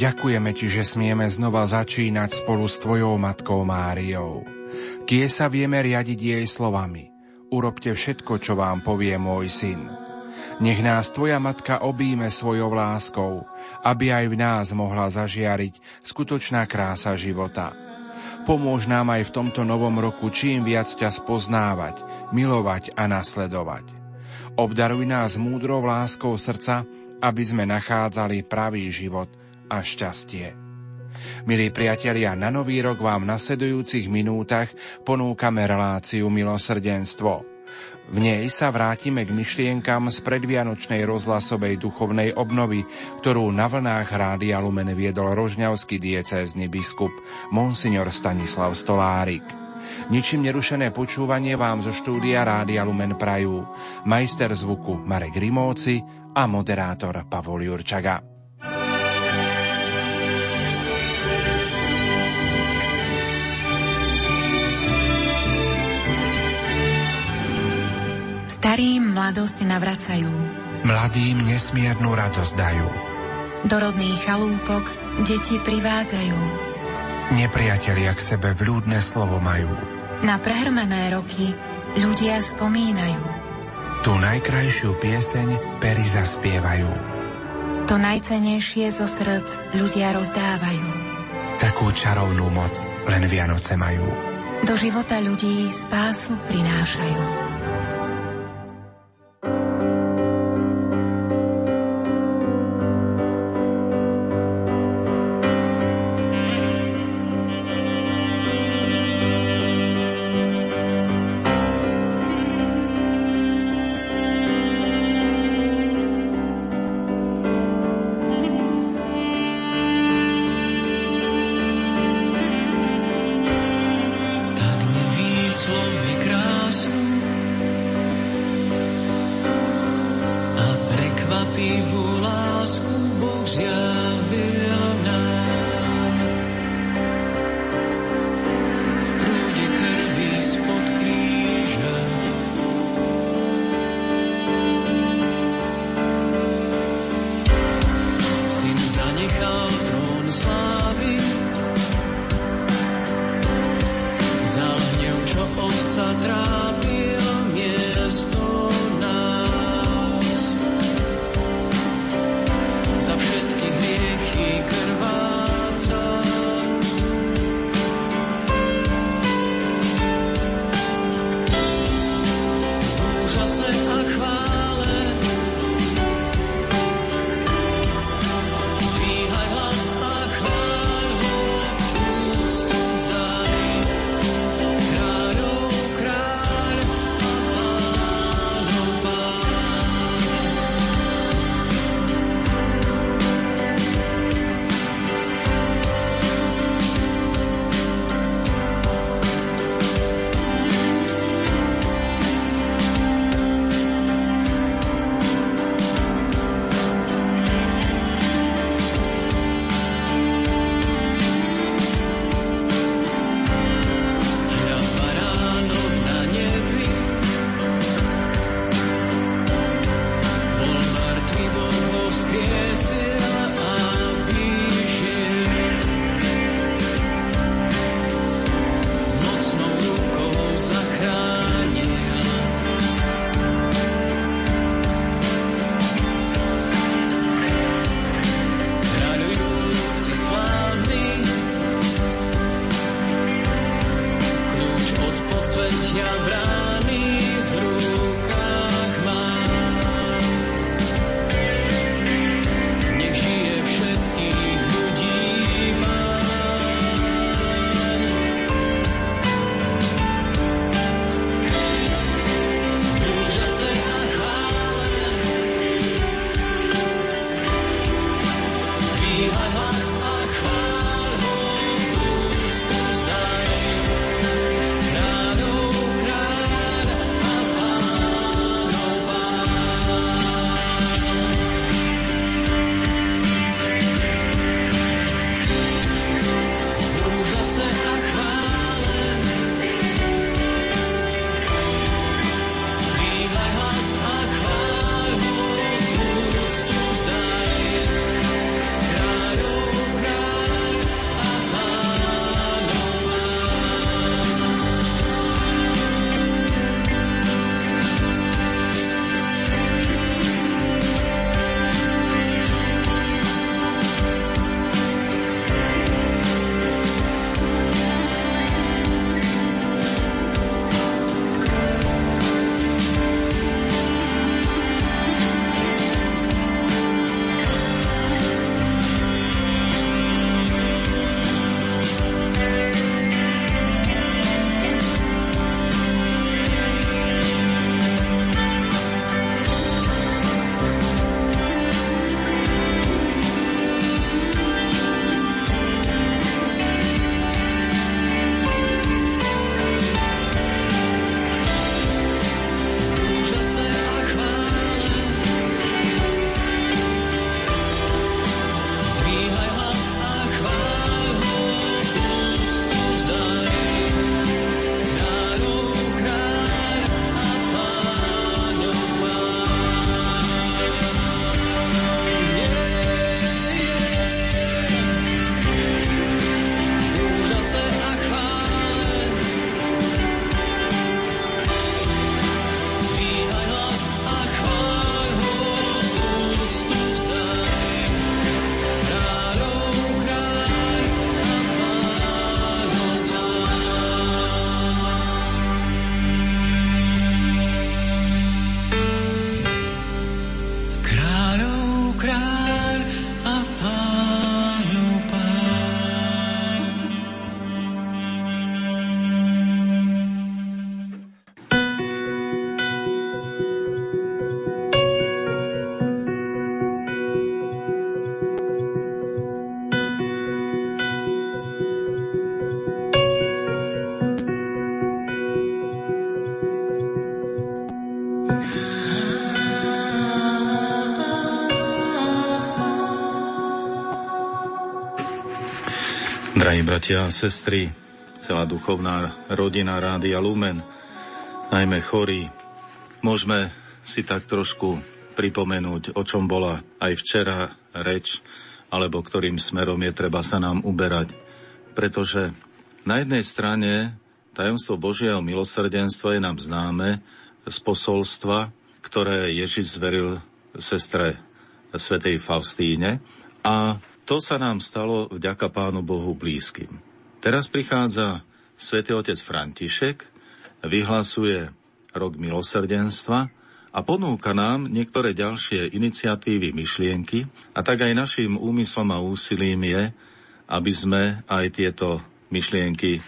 Ďakujeme Ti, že smieme znova začínať spolu s Tvojou Matkou Máriou. Kie sa vieme riadiť jej slovami. Urobte všetko, čo vám povie môj syn. Nech nás Tvoja Matka obíme svojou láskou, aby aj v nás mohla zažiariť skutočná krása života. Pomôž nám aj v tomto novom roku čím viac ťa spoznávať, milovať a nasledovať. Obdaruj nás múdrou láskou srdca, aby sme nachádzali pravý život a šťastie. Milí priatelia, na nový rok vám v nasledujúcich minútach ponúkame reláciu Milosrdenstvo. V nej sa vrátime k myšlienkam z predvianočnej rozhlasovej duchovnej obnovy, ktorú na vlnách Rádia Lumen viedol rožňavský diecézny biskup Monsignor Stanislav Stolárik. Ničím nerušené počúvanie vám zo štúdia Rádia Lumen Prajú, majster zvuku Marek Rimóci a moderátor Pavol Jurčaga. Starým mladosť navracajú. Mladým nesmiernu radosť dajú. Do rodných chalúpok deti privádzajú. Nepriatelia k sebe vľúdne slovo majú. Na prehrmené roky ľudia spomínajú. Tu najkrajšiu pieseň pery zaspievajú. To najcenejšie zo srdc ľudia rozdávajú. Takú čarovnú moc len Vianoce majú. Do života ľudí spásu prinášajú. Bratia a sestry, celá duchovná rodina Rádia Lumen, najmä chorí, môžeme si tak trošku pripomenúť, o čom bola aj včera reč, alebo ktorým smerom je treba sa nám uberať. Pretože na jednej strane tajomstvo Božieho milosrdenstva je nám známe z posolstva, ktoré Ježiš zveril sestre svätej Faustíne a to sa nám stalo vďaka Pánu Bohu blízkym. Teraz prichádza svätý otec František, vyhlasuje rok milosrdenstva a ponúka nám niektoré ďalšie iniciatívy, myšlienky a tak aj našim úmyslom a úsilím je, aby sme aj tieto myšlienky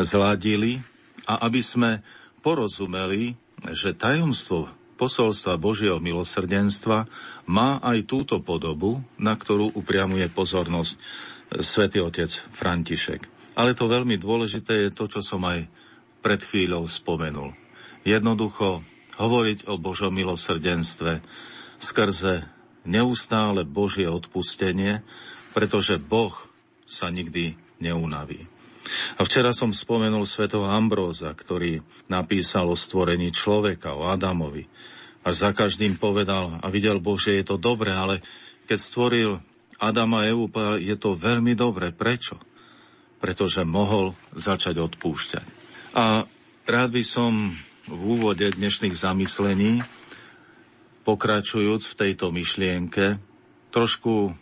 zladili a aby sme porozumeli, že tajomstvo posolstva Božieho milosrdenstva má aj túto podobu, na ktorú upriamuje pozornosť svätý otec František. Ale to veľmi dôležité je to, čo som aj pred chvíľou spomenul. Jednoducho hovoriť o Božom milosrdenstve skrze neustále Božie odpustenie, pretože Boh sa nikdy neunaví. A včera som spomenul svetého Ambróza, ktorý napísal o stvorení človeka, o Adamovi. Až za každým povedal a videl Boh, že je to dobré, ale keď stvoril Adama a Evu, je to veľmi dobré. Prečo? Pretože mohol začať odpúšťať. A rád by som v úvode dnešných zamyslení, pokračujúc v tejto myšlienke, trošku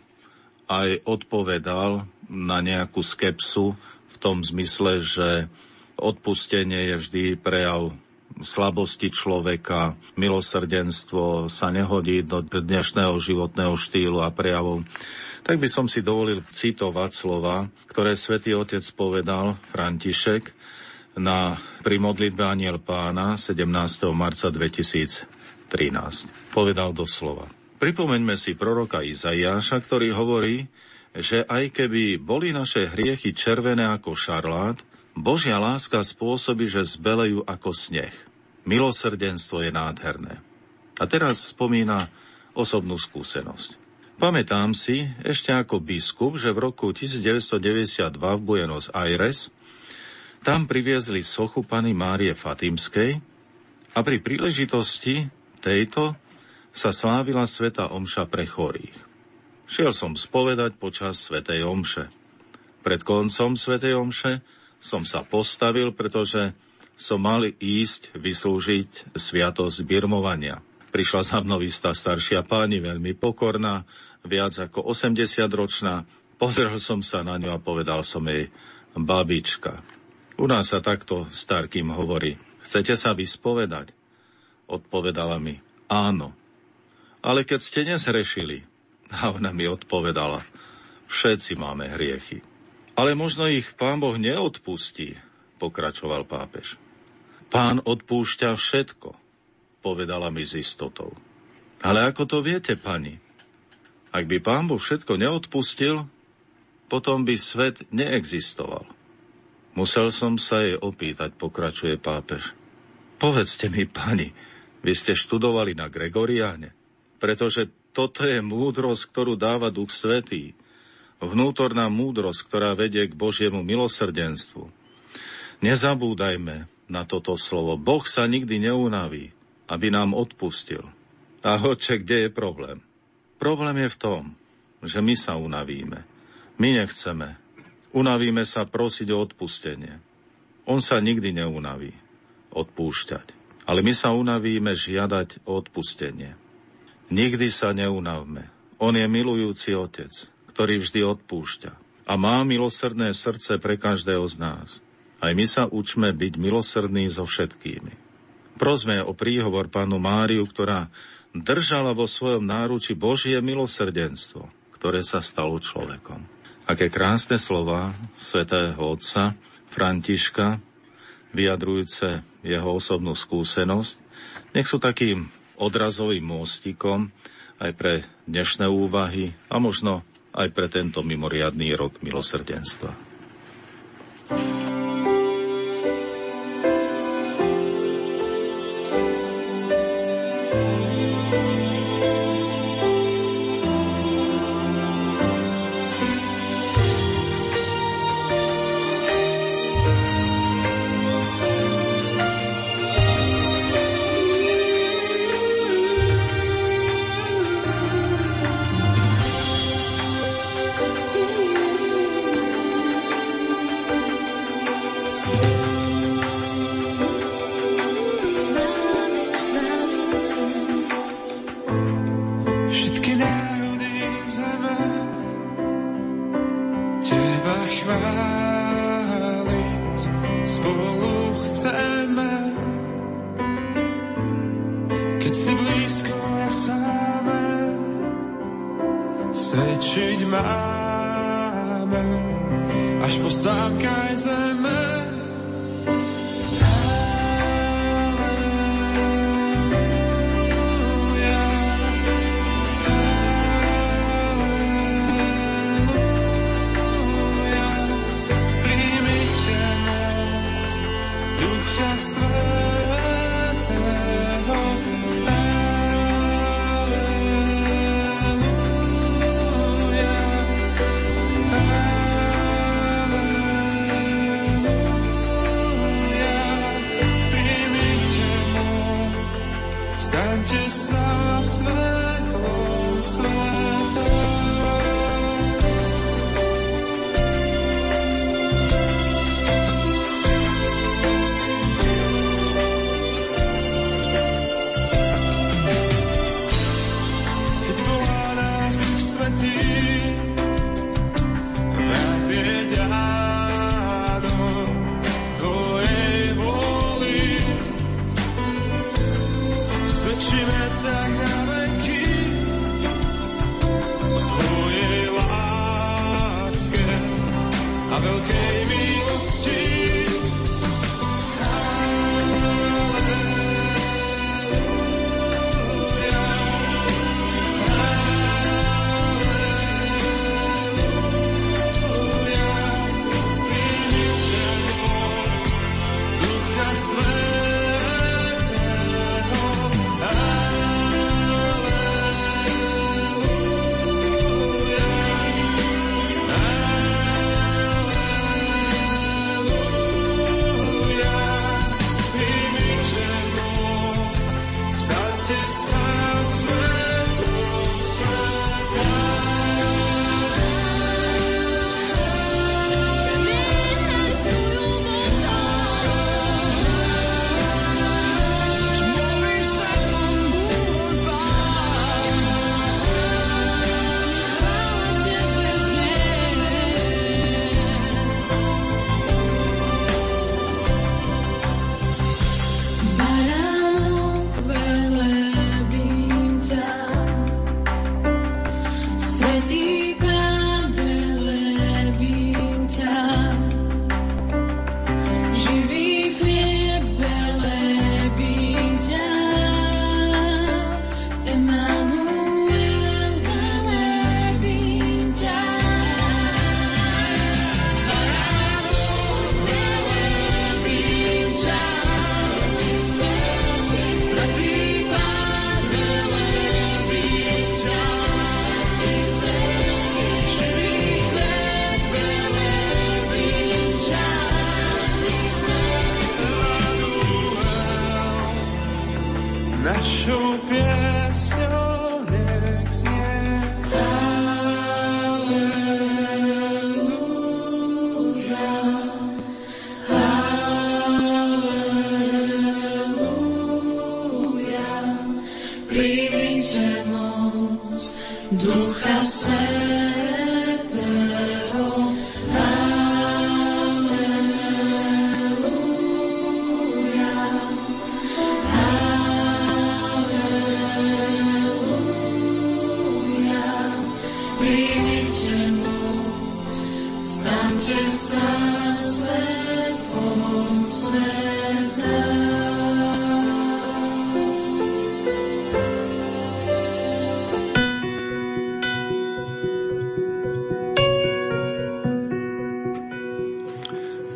aj odpovedal na nejakú skepsu, tom zmysle, že odpustenie je vždy prejav slabosti človeka, milosrdenstvo sa nehodí do dnešného životného štýlu a prejavov. Tak by som si dovolil citovať slova, ktoré svätý Otec povedal František na, pri Aniel Pána 17. marca 2013. Povedal doslova. Pripomeňme si proroka Izaiáša, ktorý hovorí, že aj keby boli naše hriechy červené ako šarlát, Božia láska spôsobí, že zbelejú ako sneh. Milosrdenstvo je nádherné. A teraz spomína osobnú skúsenosť. Pamätám si ešte ako biskup, že v roku 1992 v Buenos Aires tam priviezli sochu pani Márie Fatimskej a pri príležitosti tejto sa slávila Sveta Omša pre chorých. Šiel som spovedať počas Svetej Omše. Pred koncom Svetej Omše som sa postavil, pretože som mal ísť vyslúžiť sviatosť birmovania. Prišla za mnou istá staršia páni, veľmi pokorná, viac ako 80-ročná. Pozrel som sa na ňu a povedal som jej, babička. U nás sa takto starkým hovorí. Chcete sa vyspovedať? Odpovedala mi, áno. Ale keď ste nezrešili, a ona mi odpovedala, všetci máme hriechy. Ale možno ich pán Boh neodpustí, pokračoval pápež. Pán odpúšťa všetko, povedala mi s istotou. Ale ako to viete, pani? Ak by pán Boh všetko neodpustil, potom by svet neexistoval. Musel som sa jej opýtať, pokračuje pápež. Povedzte mi, pani, vy ste študovali na Gregoriáne, pretože toto je múdrosť, ktorú dáva Duch Svetý. Vnútorná múdrosť, ktorá vedie k Božiemu milosrdenstvu. Nezabúdajme na toto slovo. Boh sa nikdy neunaví, aby nám odpustil. A hoďte, kde je problém? Problém je v tom, že my sa unavíme. My nechceme. Unavíme sa prosiť o odpustenie. On sa nikdy neunaví odpúšťať. Ale my sa unavíme žiadať o odpustenie. Nikdy sa neunavme. On je milujúci otec, ktorý vždy odpúšťa a má milosrdné srdce pre každého z nás. Aj my sa učme byť milosrdní so všetkými. Prosme o príhovor pánu Máriu, ktorá držala vo svojom náruči Božie milosrdenstvo, ktoré sa stalo človekom. Aké krásne slova svätého otca Františka, vyjadrujúce jeho osobnú skúsenosť, nech sú takým odrazovým môstikom aj pre dnešné úvahy a možno aj pre tento mimoriadný rok milosrdenstva. spolu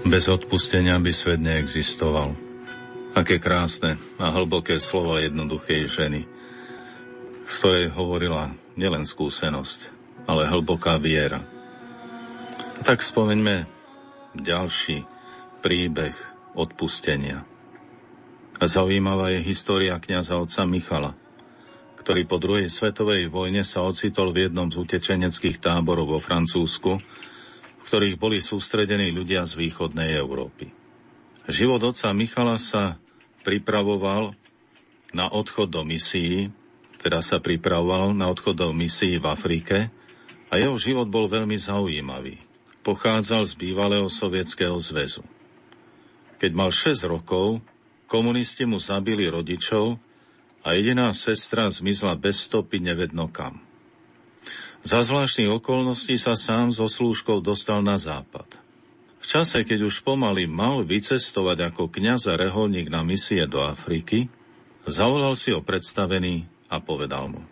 Bez odpustenia by svet neexistoval. Aké krásne a hlboké slovo jednoduchej ženy, z ktorej hovorila nielen skúsenosť, ale hlboká viera. A tak spomeňme ďalší príbeh odpustenia. Zaujímavá je história kniaza otca Michala, ktorý po druhej svetovej vojne sa ocitol v jednom z utečeneckých táborov vo Francúzsku, ktorých boli sústredení ľudia z východnej Európy. Život otca Michala sa pripravoval na odchod do misií, teda sa pripravoval na odchod do misií v Afrike a jeho život bol veľmi zaujímavý. Pochádzal z bývalého sovietského zväzu. Keď mal 6 rokov, komunisti mu zabili rodičov a jediná sestra zmizla bez stopy nevedno kam. Za zvláštnych okolností sa sám so slúžkou dostal na západ. V čase, keď už pomaly mal vycestovať ako kňaz a reholník na misie do Afriky, zavolal si ho predstavený a povedal mu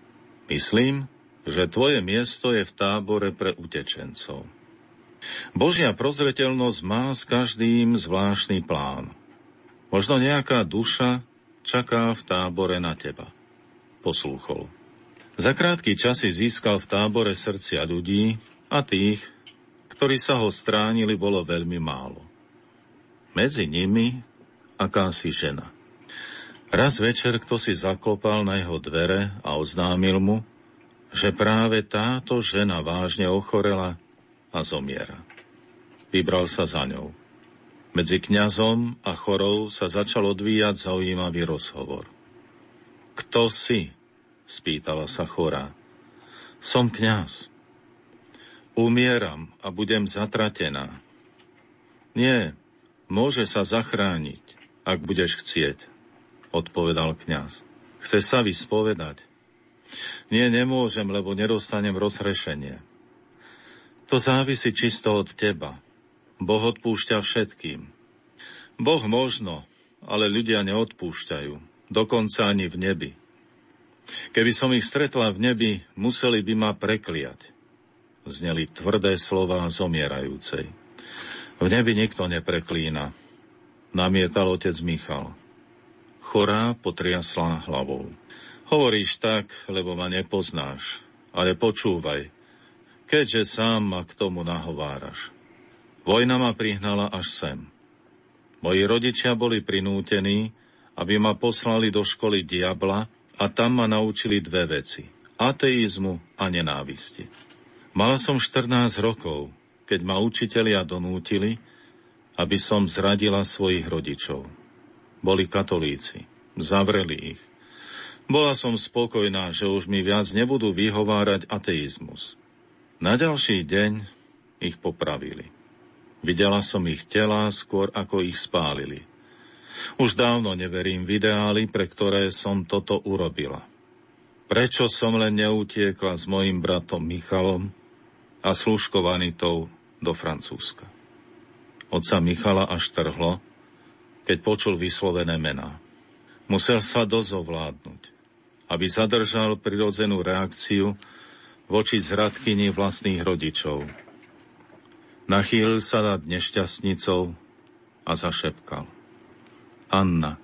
Myslím, že tvoje miesto je v tábore pre utečencov. Božia prozreteľnosť má s každým zvláštny plán. Možno nejaká duša čaká v tábore na teba. Poslúchol. Za krátky čas si získal v tábore srdcia ľudí a tých, ktorí sa ho stránili, bolo veľmi málo. Medzi nimi akási žena. Raz večer kto si zaklopal na jeho dvere a oznámil mu, že práve táto žena vážne ochorela a zomiera. Vybral sa za ňou. Medzi kňazom a chorou sa začal odvíjať zaujímavý rozhovor. Kto si? spýtala sa chorá. Som kňaz. Umieram a budem zatratená. Nie, môže sa zachrániť, ak budeš chcieť, odpovedal kňaz. Chce sa vyspovedať. Nie, nemôžem, lebo nedostanem rozhrešenie. To závisí čisto od teba. Boh odpúšťa všetkým. Boh možno, ale ľudia neodpúšťajú, dokonca ani v nebi. Keby som ich stretla v nebi, museli by ma prekliať. Zneli tvrdé slová zomierajúcej. V nebi nikto nepreklína, namietal otec Michal. Chorá potriasla hlavou. Hovoríš tak, lebo ma nepoznáš, ale počúvaj, keďže sám ma k tomu nahováraš. Vojna ma prihnala až sem. Moji rodičia boli prinútení, aby ma poslali do školy diabla a tam ma naučili dve veci. Ateizmu a nenávisti. Mala som 14 rokov, keď ma učitelia donútili, aby som zradila svojich rodičov. Boli katolíci, zavreli ich. Bola som spokojná, že už mi viac nebudú vyhovárať ateizmus. Na ďalší deň ich popravili. Videla som ich tela skôr, ako ich spálili. Už dávno neverím v ideály, pre ktoré som toto urobila. Prečo som len neutiekla s mojim bratom Michalom a služkovanitou do Francúzska? Otca Michala až trhlo, keď počul vyslovené mená. Musel sa dozovládnuť, aby zadržal prirodzenú reakciu, voči zradkyni vlastných rodičov. Nachýlil sa nad nešťastnicou a zašepkal. Anna,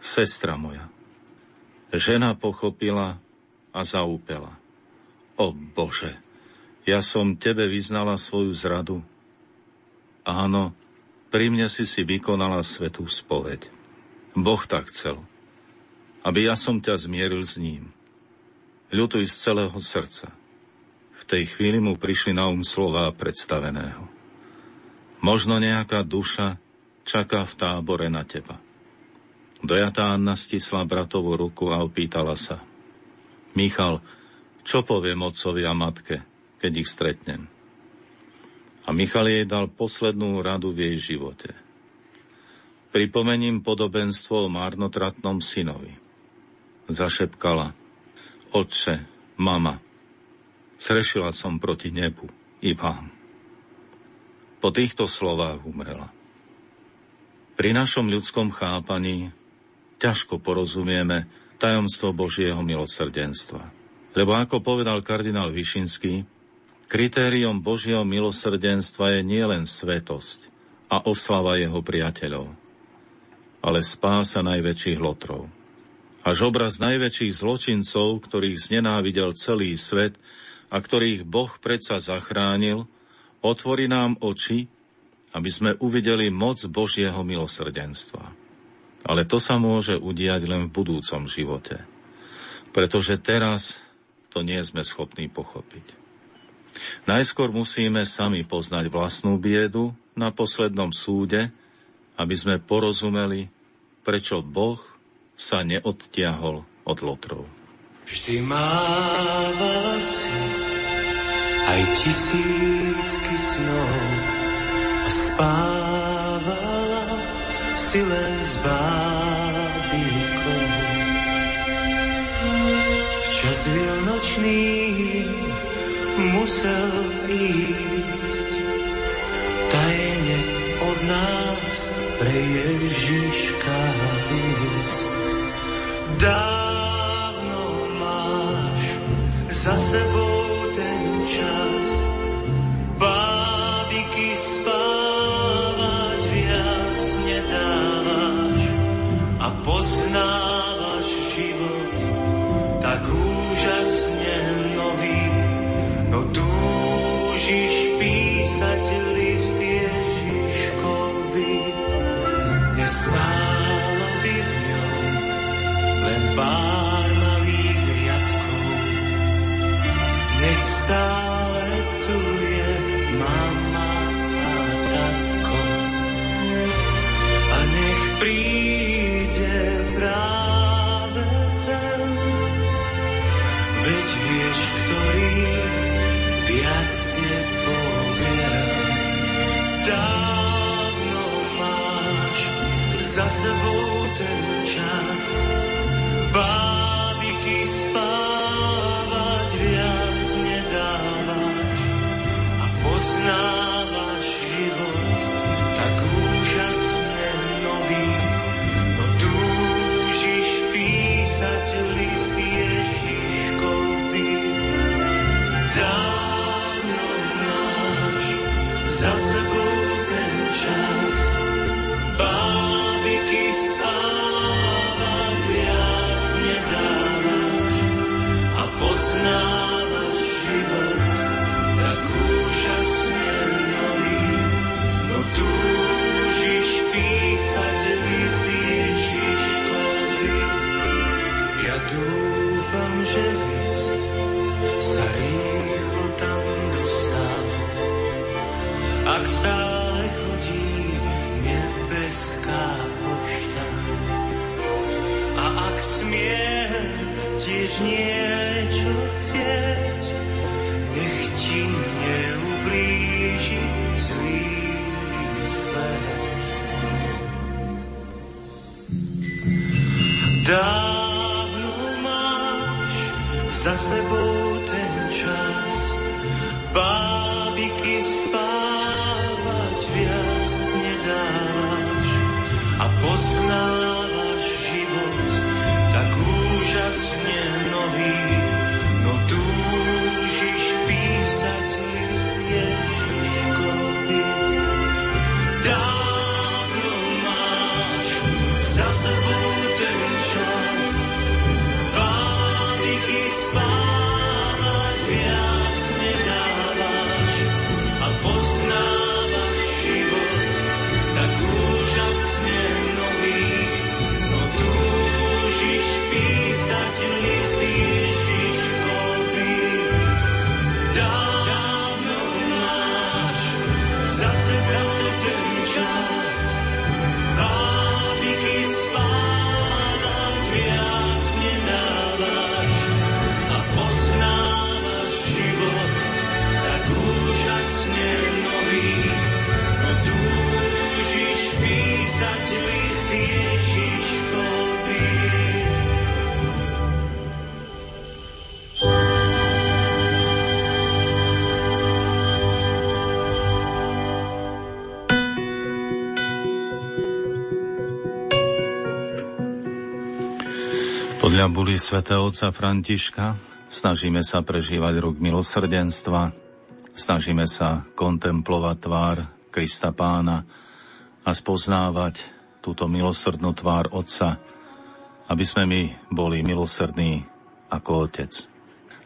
sestra moja. Žena pochopila a zaúpela. O Bože, ja som tebe vyznala svoju zradu. Áno, pri mne si si vykonala svetú spoveď. Boh tak chcel, aby ja som ťa zmieril s ním. Ľutuj z celého srdca tej chvíli mu prišli na um slova predstaveného. Možno nejaká duša čaká v tábore na teba. Dojatá Anna stisla bratovú ruku a opýtala sa. Michal, čo poviem otcovi a matke, keď ich stretnem? A Michal jej dal poslednú radu v jej živote. Pripomením podobenstvo o marnotratnom synovi. Zašepkala. Otče, mama, Srešila som proti nebu i vám. Po týchto slovách umrela. Pri našom ľudskom chápaní ťažko porozumieme tajomstvo Božieho milosrdenstva. Lebo ako povedal kardinál Višinský, kritériom Božieho milosrdenstva je nielen svetosť a oslava jeho priateľov, ale spása najväčších lotrov. Až obraz najväčších zločincov, ktorých znenávidel celý svet, a ktorých Boh predsa zachránil, otvorí nám oči, aby sme uvideli moc Božieho milosrdenstva. Ale to sa môže udiať len v budúcom živote, pretože teraz to nie sme schopní pochopiť. Najskôr musíme sami poznať vlastnú biedu na poslednom súde, aby sme porozumeli, prečo Boh sa neodtiahol od lotrov. Vždy mávala si aj tisícky snov a spávala si len s bábikou. V čas vianočný musel ísť tajene od nás pre Ježiška ísť. Dávno máš za sebou za niečo chcieť, nech ti neublíži zlý svet. Dávno máš za sebou ten čas, bábiky spávať viac nedávaš a poznávaš život tak úžasne Buly svätého otca Františka snažíme sa prežívať rok milosrdenstva, snažíme sa kontemplovať tvár Krista Pána a spoznávať túto milosrdnú tvár Otca, aby sme my boli milosrdní ako Otec.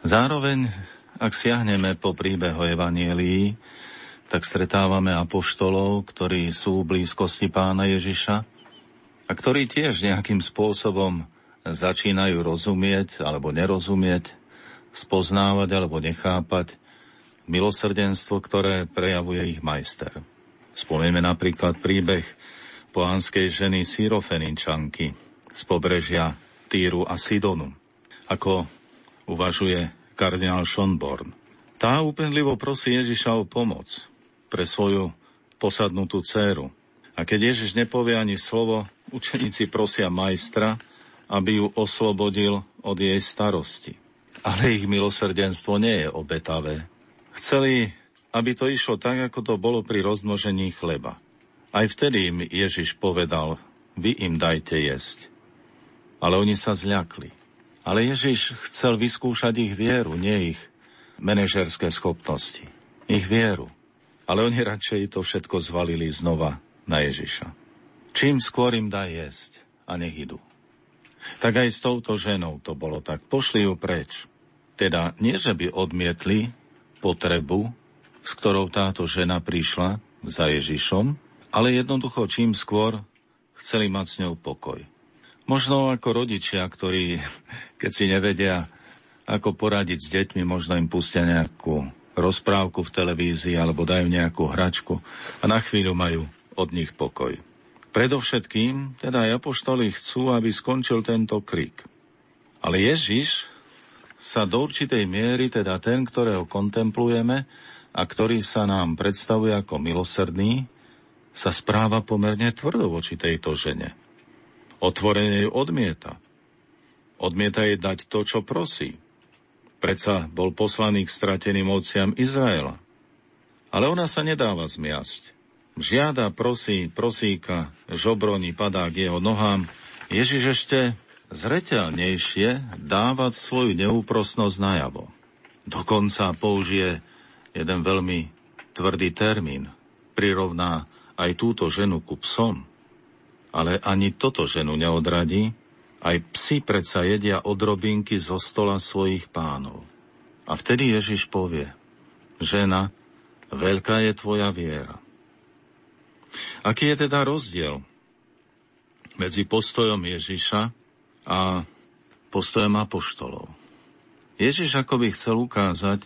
Zároveň, ak siahneme po príbehu Evanielii, tak stretávame apoštolov, ktorí sú v blízkosti pána Ježiša a ktorí tiež nejakým spôsobom začínajú rozumieť alebo nerozumieť, spoznávať alebo nechápať milosrdenstvo, ktoré prejavuje ich majster. Spomeňme napríklad príbeh pohanskej ženy Syrofeninčanky z pobrežia Týru a Sidonu, ako uvažuje kardinál Schonborn. Tá úpenlivo prosí Ježiša o pomoc pre svoju posadnutú dceru. A keď Ježiš nepovie ani slovo, učeníci prosia majstra, aby ju oslobodil od jej starosti. Ale ich milosrdenstvo nie je obetavé. Chceli, aby to išlo tak, ako to bolo pri rozmnožení chleba. Aj vtedy im Ježiš povedal, vy im dajte jesť. Ale oni sa zľakli. Ale Ježiš chcel vyskúšať ich vieru, nie ich manažerské schopnosti. Ich vieru. Ale oni radšej to všetko zvalili znova na Ježiša. Čím skôr im dá jesť a nech idú. Tak aj s touto ženou to bolo tak. Pošli ju preč. Teda nie, že by odmietli potrebu, s ktorou táto žena prišla za Ježišom, ale jednoducho čím skôr chceli mať s ňou pokoj. Možno ako rodičia, ktorí, keď si nevedia, ako poradiť s deťmi, možno im pustia nejakú rozprávku v televízii alebo dajú nejakú hračku a na chvíľu majú od nich pokoj. Predovšetkým, teda aj apoštoli chcú, aby skončil tento krik. Ale Ježiš sa do určitej miery, teda ten, ktorého kontemplujeme a ktorý sa nám predstavuje ako milosrdný, sa správa pomerne tvrdo voči tejto žene. Otvorene ju odmieta. Odmieta jej dať to, čo prosí. Predsa bol poslaný k strateným ovciam Izraela. Ale ona sa nedáva zmiasť. Žiada, prosí, prosíka, žobroni padá k jeho nohám. Ježiš ešte zreteľnejšie dávať svoju neúprosnosť najavo. Dokonca použije jeden veľmi tvrdý termín. Prirovná aj túto ženu ku psom. Ale ani toto ženu neodradí, aj psi predsa jedia odrobinky zo stola svojich pánov. A vtedy Ježiš povie, žena, veľká je tvoja viera. Aký je teda rozdiel medzi postojom Ježiša a postojom apoštolov? Ježiš ako by chcel ukázať,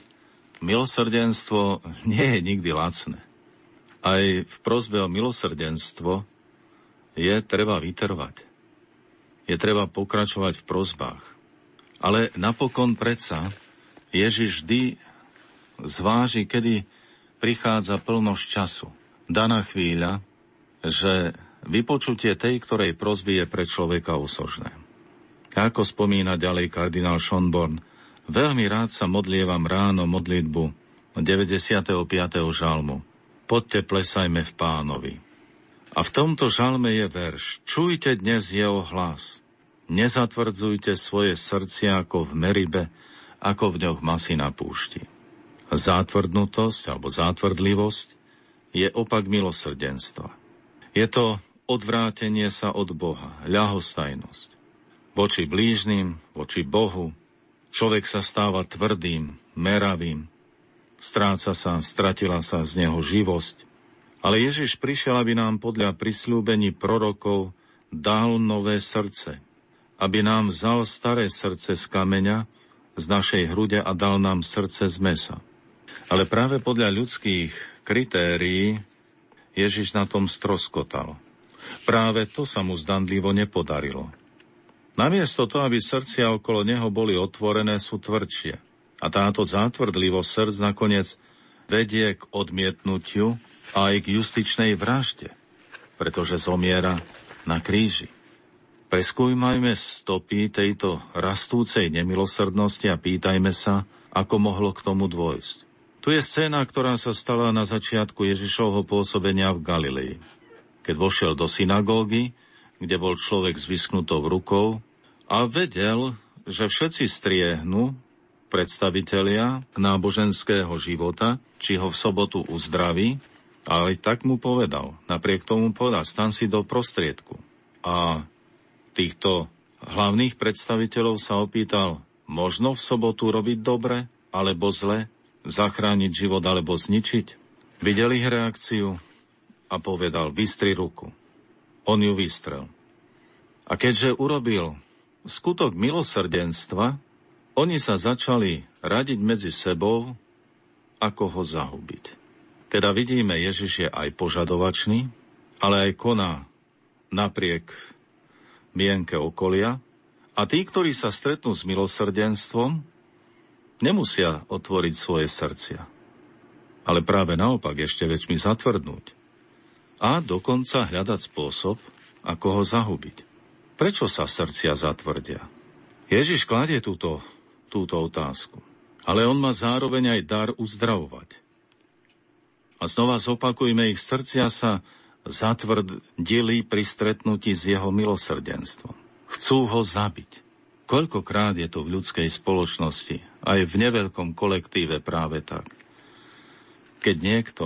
milosrdenstvo nie je nikdy lacné. Aj v prozbe o milosrdenstvo je treba vytrvať. Je treba pokračovať v prozbách. Ale napokon predsa Ježiš vždy zváži, kedy prichádza plnosť času. Daná chvíľa, že vypočutie tej, ktorej prozby je pre človeka osožné. Ako spomína ďalej kardinál Schonborn, veľmi rád sa modlievam ráno modlitbu 95. žalmu. Poďte plesajme v pánovi. A v tomto žalme je verš Čujte dnes jeho hlas. Nezatvrdzujte svoje srdcia ako v Meribe, ako v ňoch masy na púšti. Zátvrdnutosť alebo zátvrdlivosť je opak milosrdenstva. Je to odvrátenie sa od Boha, ľahostajnosť. Voči blížnym, voči Bohu, človek sa stáva tvrdým, meravým, stráca sa, stratila sa z neho živosť, ale Ježiš prišiel, aby nám podľa prislúbení prorokov dal nové srdce, aby nám vzal staré srdce z kameňa, z našej hrude a dal nám srdce z mesa. Ale práve podľa ľudských kritérií Ježiš na tom stroskotal. Práve to sa mu zdanlivo nepodarilo. Namiesto toho, aby srdcia okolo neho boli otvorené, sú tvrdšie. A táto zátvrdlivosť srdc nakoniec vedie k odmietnutiu aj k justičnej vražde, pretože zomiera na kríži. Preskúmajme stopy tejto rastúcej nemilosrdnosti a pýtajme sa, ako mohlo k tomu dôjsť. Tu je scéna, ktorá sa stala na začiatku Ježišovho pôsobenia v Galilei. Keď vošiel do synagógy, kde bol človek s vysknutou rukou a vedel, že všetci striehnú, predstavitelia náboženského života, či ho v sobotu uzdraví, ale tak mu povedal, napriek tomu povedal, stan si do prostriedku. A týchto hlavných predstaviteľov sa opýtal, možno v sobotu robiť dobre alebo zle, zachrániť život alebo zničiť. Videl ich reakciu a povedal, vystri ruku. On ju vystrel. A keďže urobil skutok milosrdenstva, oni sa začali radiť medzi sebou, ako ho zahubiť. Teda vidíme, Ježiš je aj požadovačný, ale aj koná napriek mienke okolia. A tí, ktorí sa stretnú s milosrdenstvom, nemusia otvoriť svoje srdcia. Ale práve naopak ešte väčšmi zatvrdnúť. a dokonca hľadať spôsob, ako ho zahubiť. Prečo sa srdcia zatvrdia? Ježiš kladie túto, túto otázku, ale on má zároveň aj dar uzdravovať. A znova zopakujme, ich srdcia sa zatvrdili pri stretnutí s jeho milosrdenstvom. Chcú ho zabiť. Koľkokrát je to v ľudskej spoločnosti, aj v neveľkom kolektíve práve tak. Keď niekto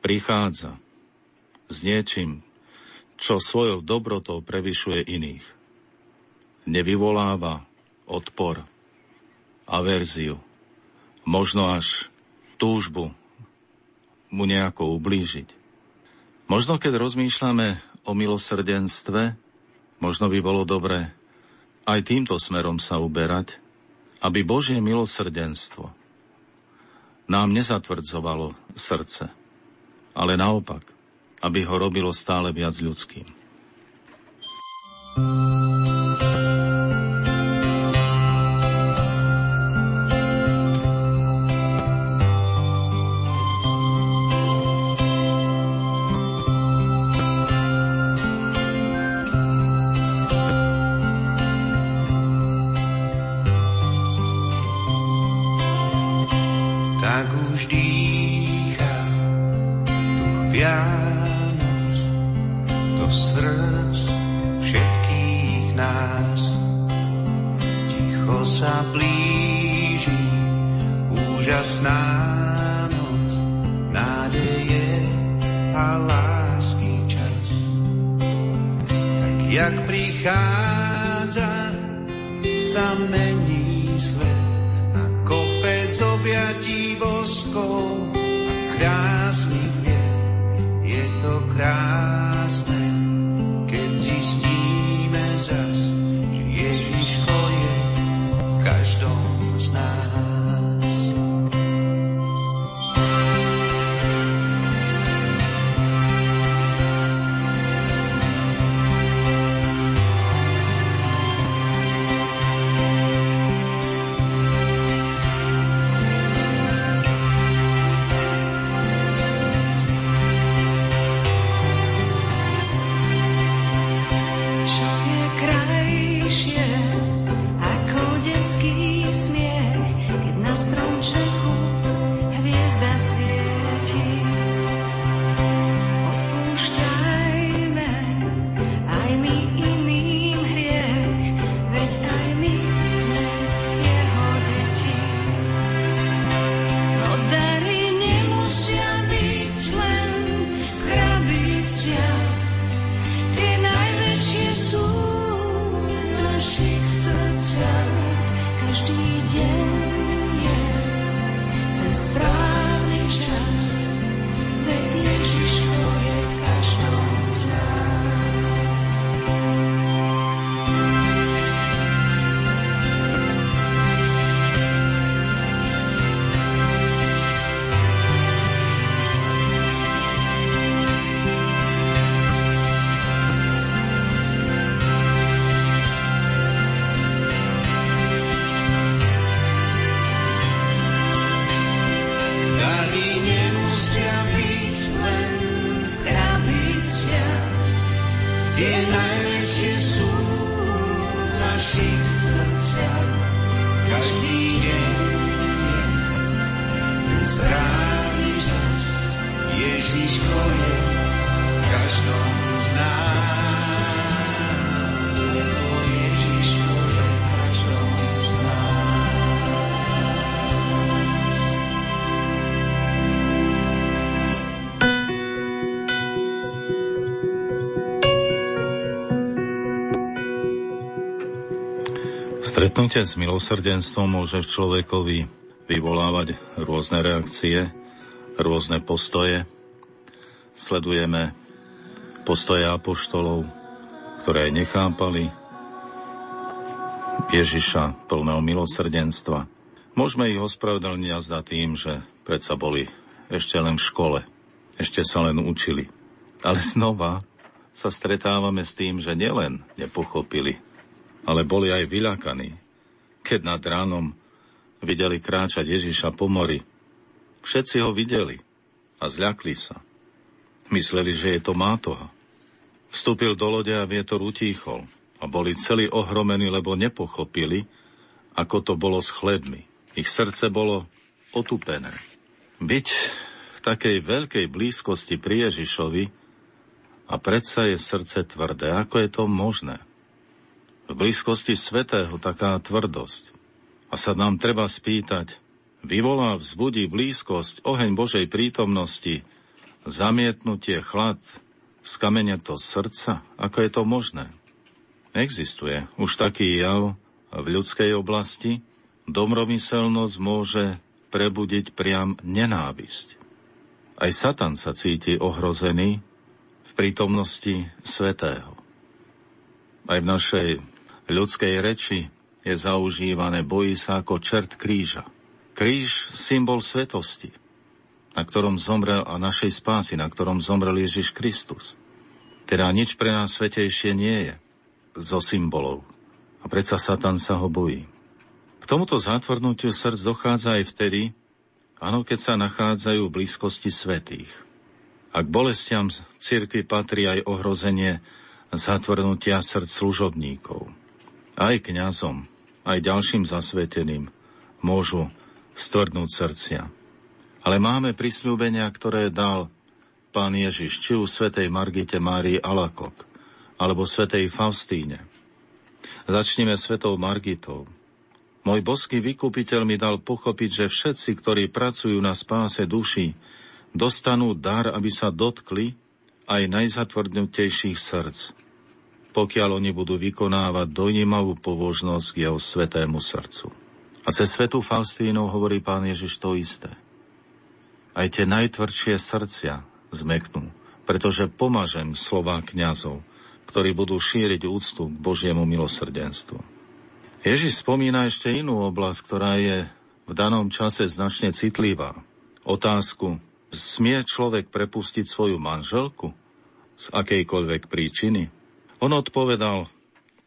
prichádza s niečím, čo svojou dobrotou prevyšuje iných, nevyvoláva odpor, averziu, možno až túžbu mu nejako ublížiť. Možno keď rozmýšľame o milosrdenstve, možno by bolo dobré aj týmto smerom sa uberať, aby Božie milosrdenstvo nám nezatvrdzovalo srdce, ale naopak, aby ho robilo stále viac ľudským. Stretnutie s milosrdenstvom môže v človekovi vyvolávať rôzne reakcie, rôzne postoje. Sledujeme postoje apoštolov, ktoré nechápali Ježiša plného milosrdenstva. Môžeme ich ospravedlniť za tým, že predsa boli ešte len v škole, ešte sa len učili. Ale znova sa stretávame s tým, že nielen nepochopili ale boli aj vyľakaní, keď nad ránom videli kráčať Ježiša po mori. Všetci ho videli a zľakli sa. Mysleli, že je to mátoha. Vstúpil do lode a vietor utíchol a boli celí ohromení, lebo nepochopili, ako to bolo s chlebmi. Ich srdce bolo otupené. Byť v takej veľkej blízkosti pri Ježišovi a predsa je srdce tvrdé. Ako je to možné? V blízkosti svetého taká tvrdosť. A sa nám treba spýtať, vyvolá, vzbudí blízkosť, oheň Božej prítomnosti, zamietnutie, chlad, skamenia to srdca? Ako je to možné? Existuje už taký jav v ľudskej oblasti. Domromyselnosť môže prebudiť priam nenávisť. Aj Satan sa cíti ohrozený v prítomnosti svetého. Aj v našej ľudskej reči je zaužívané bojí sa ako čert kríža. Kríž symbol svetosti – na ktorom zomrel a našej spásy, na ktorom zomrel Ježiš Kristus. Teda nič pre nás svetejšie nie je zo symbolov. A predsa Satan sa ho bojí. K tomuto zátvornutiu srdc dochádza aj vtedy, áno, keď sa nachádzajú v blízkosti svetých. A k bolestiam cirkvi patrí aj ohrozenie zatvrnutia srdc služobníkov. Aj kňazom, aj ďalším zasveteným môžu stvrdnúť srdcia. Ale máme prisľúbenia, ktoré dal pán Ježiš, či u svetej Margite Márii Alakok, alebo svetej Faustíne. Začneme svetou Margitou. Môj boský vykupiteľ mi dal pochopiť, že všetci, ktorí pracujú na spáse duši, dostanú dar, aby sa dotkli aj najzatvrdnutejších srdc, pokiaľ oni budú vykonávať dojímavú pobožnosť k jeho svetému srdcu. A cez svetu Faustínu hovorí pán Ježiš to isté – aj tie najtvrdšie srdcia zmeknú, pretože pomažem slová kňazov, ktorí budú šíriť úctu k Božiemu milosrdenstvu. Ježiš spomína ešte inú oblasť, ktorá je v danom čase značne citlivá. Otázku, smie človek prepustiť svoju manželku z akejkoľvek príčiny? On odpovedal,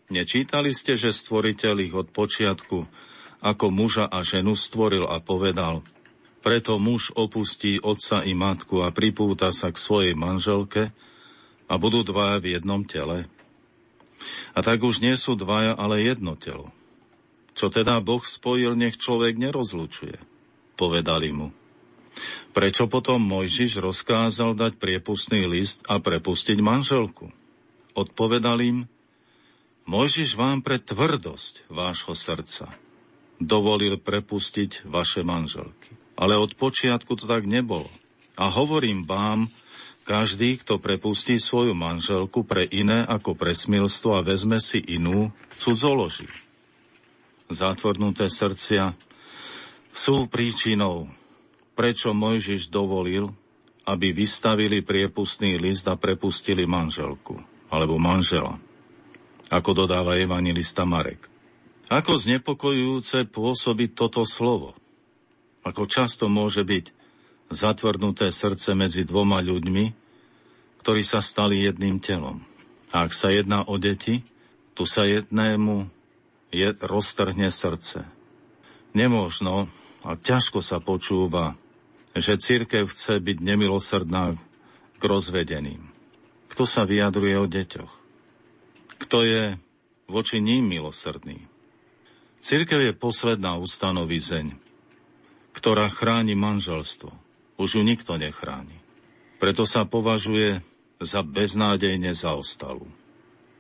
nečítali ste, že stvoriteľ ich od počiatku ako muža a ženu stvoril a povedal – preto muž opustí otca i matku a pripúta sa k svojej manželke a budú dvaja v jednom tele. A tak už nie sú dvaja, ale jedno telo. Čo teda Boh spojil, nech človek nerozlučuje, povedali mu. Prečo potom Mojžiš rozkázal dať priepustný list a prepustiť manželku? Odpovedal im, Mojžiš vám pre tvrdosť vášho srdca dovolil prepustiť vaše manželky ale od počiatku to tak nebolo. A hovorím vám, každý, kto prepustí svoju manželku pre iné ako pre smilstvo a vezme si inú, cudzoloží. Zatvornuté srdcia sú príčinou, prečo Mojžiš dovolil, aby vystavili priepustný list a prepustili manželku alebo manžela, ako dodáva evangelista Marek. Ako znepokojujúce pôsobí toto slovo – ako často môže byť zatvrdnuté srdce medzi dvoma ľuďmi, ktorí sa stali jedným telom. A ak sa jedná o deti, tu sa jednému je, roztrhne srdce. Nemožno a ťažko sa počúva, že církev chce byť nemilosrdná k rozvedeným. Kto sa vyjadruje o deťoch? Kto je voči ním milosrdný? Církev je posledná ustanovizeň, ktorá chráni manželstvo. Už ju nikto nechráni. Preto sa považuje za beznádejne zaostalú.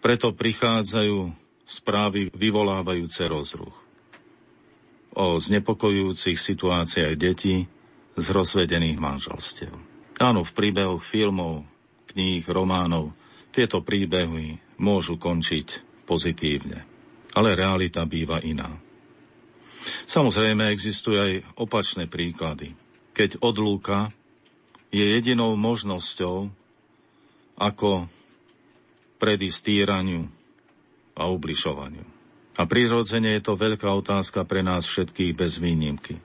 Preto prichádzajú správy vyvolávajúce rozruch. O znepokojujúcich situáciách detí z rozvedených manželstiev. Áno, v príbehoch filmov, kníh, románov tieto príbehy môžu končiť pozitívne. Ale realita býva iná. Samozrejme existujú aj opačné príklady. Keď odlúka je jedinou možnosťou, ako predísť týraniu a ubližovaniu. A prirodzene je to veľká otázka pre nás všetkých bez výnimky.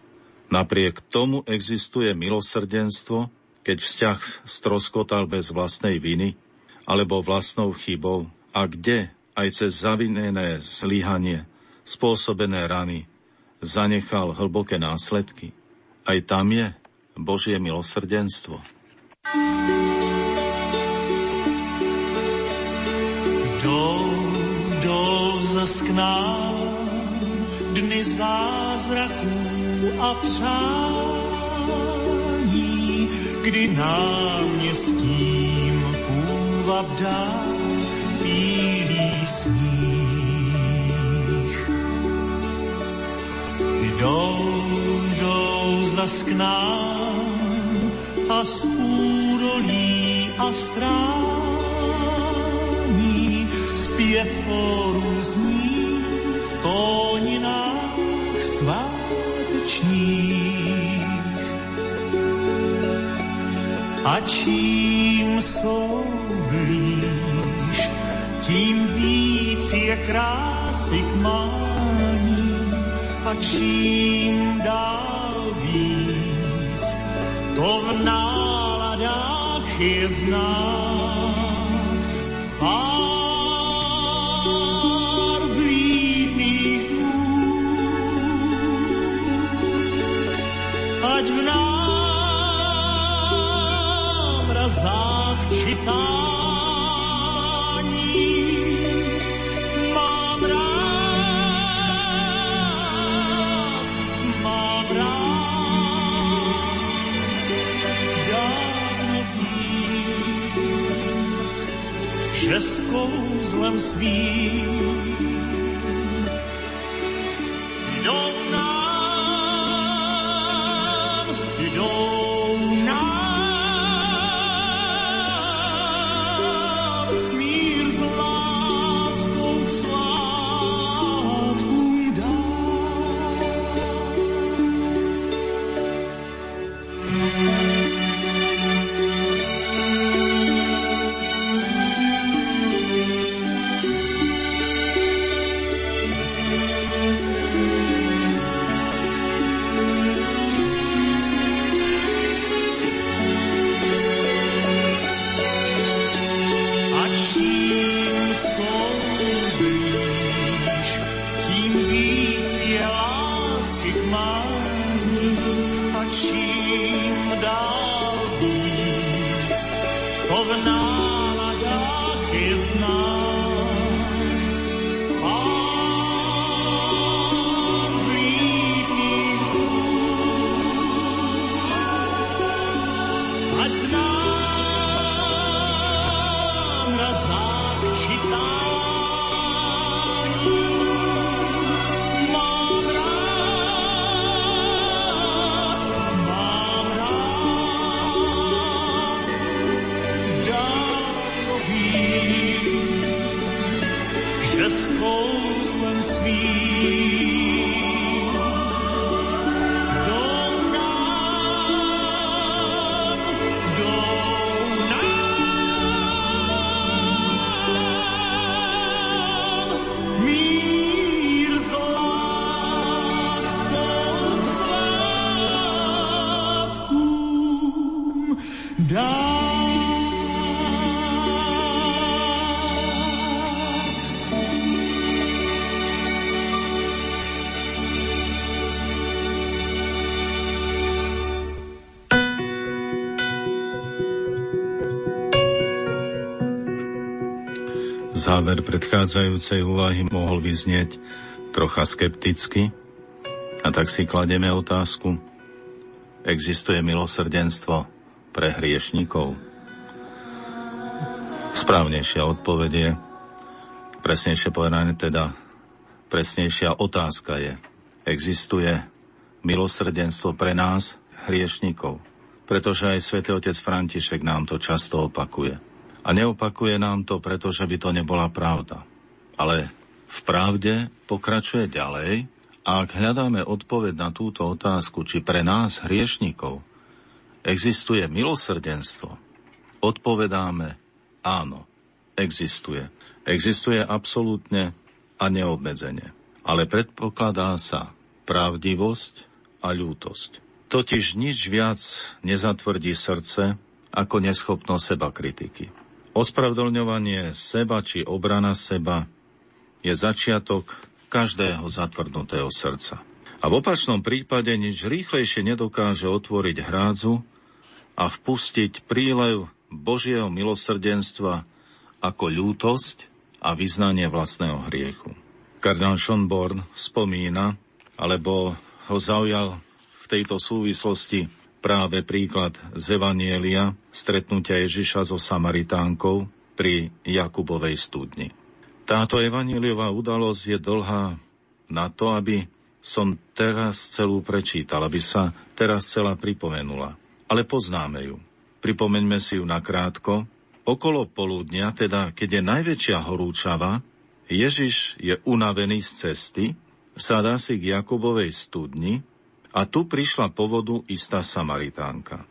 Napriek tomu existuje milosrdenstvo, keď vzťah stroskotal bez vlastnej viny alebo vlastnou chybou a kde aj cez zavinené zlyhanie, spôsobené rany, zanechal hlboké následky. Aj tam je Božie milosrdenstvo. Jdou, jdou zas dny zázraků a přání kdy náměstím půvab dá bílý sníh. Jdou, jdou zas k nám a z údolí a strání zpěv chorů zní v tóninách svátečních. A čím jsou blíž, tím víc je krásy k mání a čím dál víc, to v náladách je znát. Že s kouzlem svým Záver predchádzajúcej úvahy mohol vyznieť trocha skepticky a tak si kladieme otázku, existuje milosrdenstvo pre hriešnikov? Správnejšia odpoveď je, presnejšie povedané teda, presnejšia otázka je, existuje milosrdenstvo pre nás, hriešnikov? Pretože aj svätý otec František nám to často opakuje. A neopakuje nám to, pretože by to nebola pravda. Ale v pravde pokračuje ďalej a ak hľadáme odpoveď na túto otázku, či pre nás, hriešnikov, existuje milosrdenstvo, odpovedáme áno, existuje. Existuje absolútne a neobmedzenie. Ale predpokladá sa pravdivosť a ľútosť. Totiž nič viac nezatvrdí srdce ako neschopnosť seba kritiky. Ospravedlňovanie seba či obrana seba je začiatok každého zatvrdnutého srdca. A v opačnom prípade nič rýchlejšie nedokáže otvoriť hrádzu a vpustiť prílev Božieho milosrdenstva ako ľútosť a vyznanie vlastného hriechu. Kardinál Schonborn spomína, alebo ho zaujal v tejto súvislosti práve príklad z Evanielia stretnutia Ježiša so Samaritánkou pri Jakubovej studni. Táto evaníliová udalosť je dlhá na to, aby som teraz celú prečítal, aby sa teraz celá pripomenula. Ale poznáme ju. Pripomeňme si ju nakrátko. Okolo poludnia, teda keď je najväčšia horúčava, Ježiš je unavený z cesty, sadá si k Jakubovej studni a tu prišla po vodu istá Samaritánka.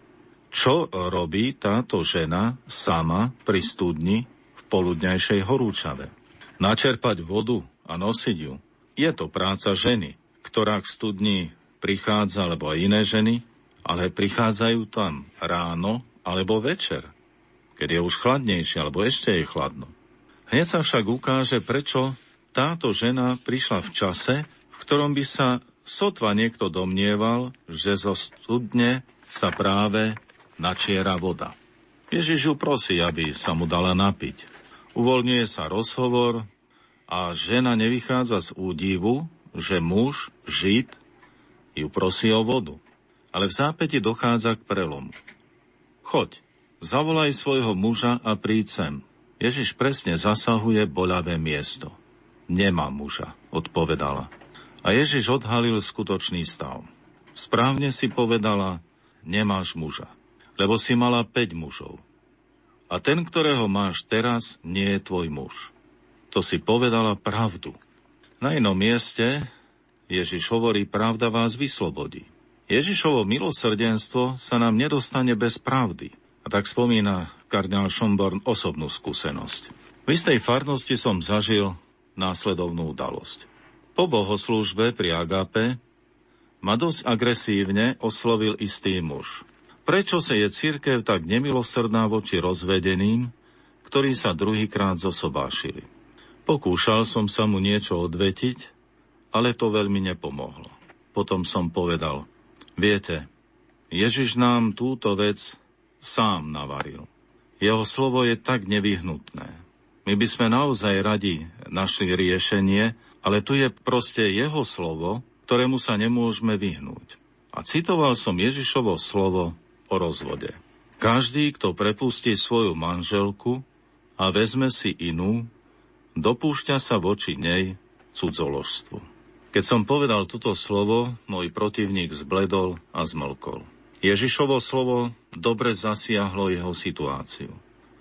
Čo robí táto žena sama pri studni v poludňajšej horúčave? Načerpať vodu a nosiť ju. Je to práca ženy, ktorá k studni prichádza, alebo aj iné ženy, ale prichádzajú tam ráno alebo večer, keď je už chladnejšie, alebo ešte je chladno. Hneď sa však ukáže, prečo táto žena prišla v čase, v ktorom by sa sotva niekto domnieval, že zo studne sa práve načiera voda. Ježiš ju prosí, aby sa mu dala napiť. Uvoľňuje sa rozhovor a žena nevychádza z údivu, že muž, žid, ju prosí o vodu. Ale v zápäti dochádza k prelomu. Choď, zavolaj svojho muža a príď sem. Ježiš presne zasahuje boľavé miesto. Nemá muža, odpovedala. A Ježiš odhalil skutočný stav. Správne si povedala, nemáš muža, lebo si mala 5 mužov. A ten, ktorého máš teraz, nie je tvoj muž. To si povedala pravdu. Na inom mieste Ježiš hovorí, pravda vás vyslobodí. Ježišovo milosrdenstvo sa nám nedostane bez pravdy. A tak spomína kardinál Schomborn osobnú skúsenosť. V istej farnosti som zažil následovnú udalosť. Po bohoslúžbe pri Agape ma dosť agresívne oslovil istý muž. Prečo sa je církev tak nemilosrdná voči rozvedeným, ktorí sa druhýkrát zosobášili? Pokúšal som sa mu niečo odvetiť, ale to veľmi nepomohlo. Potom som povedal, viete, Ježiš nám túto vec sám navaril. Jeho slovo je tak nevyhnutné. My by sme naozaj radi našli riešenie, ale tu je proste jeho slovo, ktorému sa nemôžeme vyhnúť. A citoval som Ježišovo slovo o rozvode. Každý, kto prepustí svoju manželku a vezme si inú, dopúšťa sa voči nej cudzoložstvu. Keď som povedal toto slovo, môj protivník zbledol a zmlkol. Ježišovo slovo dobre zasiahlo jeho situáciu.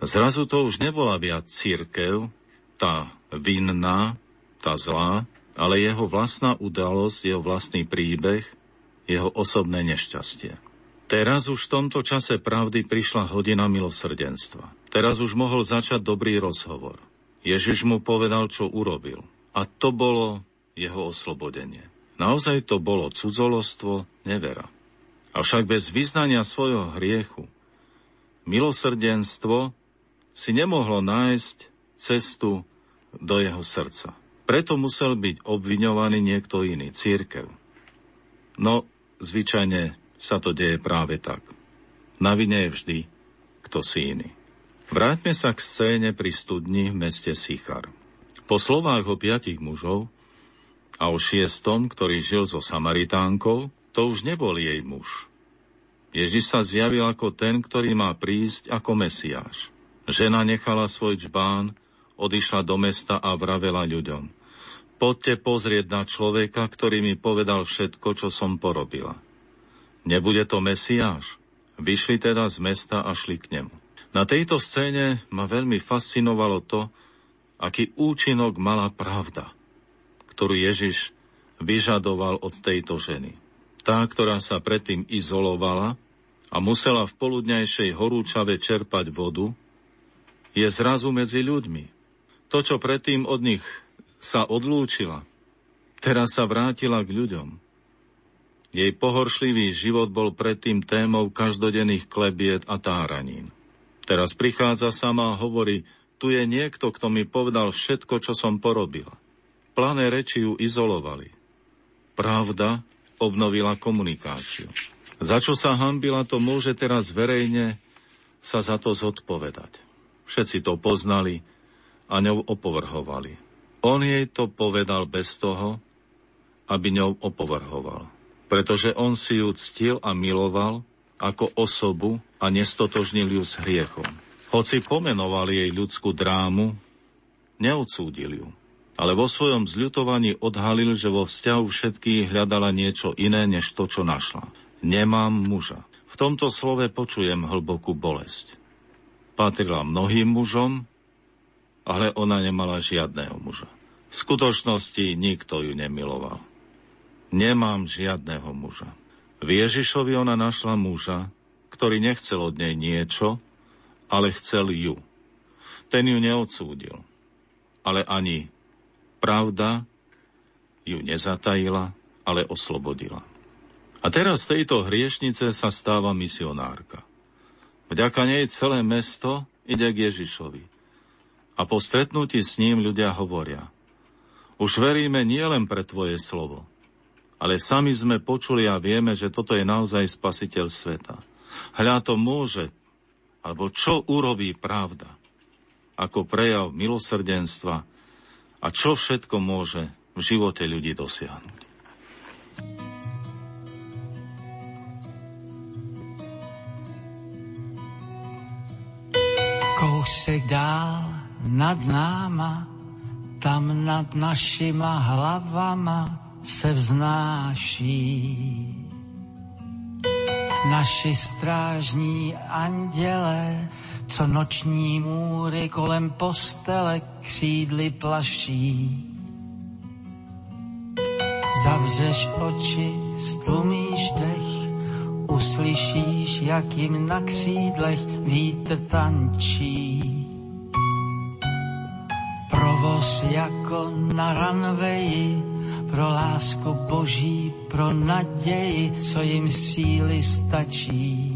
Zrazu to už nebola viac církev, tá vinná, tá zlá, ale jeho vlastná udalosť, jeho vlastný príbeh, jeho osobné nešťastie. Teraz už v tomto čase pravdy prišla hodina milosrdenstva. Teraz už mohol začať dobrý rozhovor. Ježiš mu povedal, čo urobil. A to bolo jeho oslobodenie. Naozaj to bolo cudzolostvo, nevera. Avšak bez vyznania svojho hriechu milosrdenstvo si nemohlo nájsť cestu do jeho srdca. Preto musel byť obviňovaný niekto iný, církev. No, zvyčajne sa to deje práve tak. Na vine je vždy kto si iný. Vráťme sa k scéne pri studni v meste Sichar. Po slovách o piatich mužov a o šiestom, ktorý žil so Samaritánkou, to už nebol jej muž. Ježiš sa zjavil ako ten, ktorý má prísť ako Mesiáš. Žena nechala svoj čbán, odišla do mesta a vravela ľuďom. Poďte pozrieť na človeka, ktorý mi povedal všetko, čo som porobila. Nebude to Mesiáš? Vyšli teda z mesta a šli k nemu. Na tejto scéne ma veľmi fascinovalo to, aký účinok mala pravda, ktorú Ježiš vyžadoval od tejto ženy. Tá, ktorá sa predtým izolovala a musela v poludňajšej horúčave čerpať vodu, je zrazu medzi ľuďmi. To, čo predtým od nich sa odlúčila, teraz sa vrátila k ľuďom. Jej pohoršlivý život bol predtým témou každodenných klebiet a táranín. Teraz prichádza sama a hovorí, tu je niekto, kto mi povedal všetko, čo som porobila. Plané reči ju izolovali. Pravda obnovila komunikáciu. Za čo sa hambila, to môže teraz verejne sa za to zodpovedať. Všetci to poznali a ňou opovrhovali. On jej to povedal bez toho, aby ňou opovrhoval. Pretože on si ju ctil a miloval ako osobu a nestotožnil ju s hriechom. Hoci pomenoval jej ľudskú drámu, neodsúdil ju, ale vo svojom zľutovaní odhalil, že vo vzťahu všetkých hľadala niečo iné, než to, čo našla. Nemám muža. V tomto slove počujem hlbokú bolesť. Patrila mnohým mužom, ale ona nemala žiadného muža. V skutočnosti nikto ju nemiloval. Nemám žiadného muža. V Ježišovi ona našla muža, ktorý nechcel od nej niečo, ale chcel ju. Ten ju neodsúdil, ale ani pravda ju nezatajila, ale oslobodila. A teraz z tejto hriešnice sa stáva misionárka. Vďaka nej celé mesto ide k Ježišovi. A po stretnutí s ním ľudia hovoria, už veríme nielen pre Tvoje slovo, ale sami sme počuli a vieme, že toto je naozaj spasiteľ sveta. Hľa to môže, alebo čo urobí pravda, ako prejav milosrdenstva a čo všetko môže v živote ľudí dosiahnuť. Kousek dál nad náma, tam nad našima hlavama se vznáší. Naši strážní anděle, co noční můry kolem postele křídly plaší. Zavřeš oči, stlumíš dech, uslyšíš, jak jim na křídlech vítr tančí. Provoz jako na ranveji, pro lásku boží, pro naději, co jim síly stačí.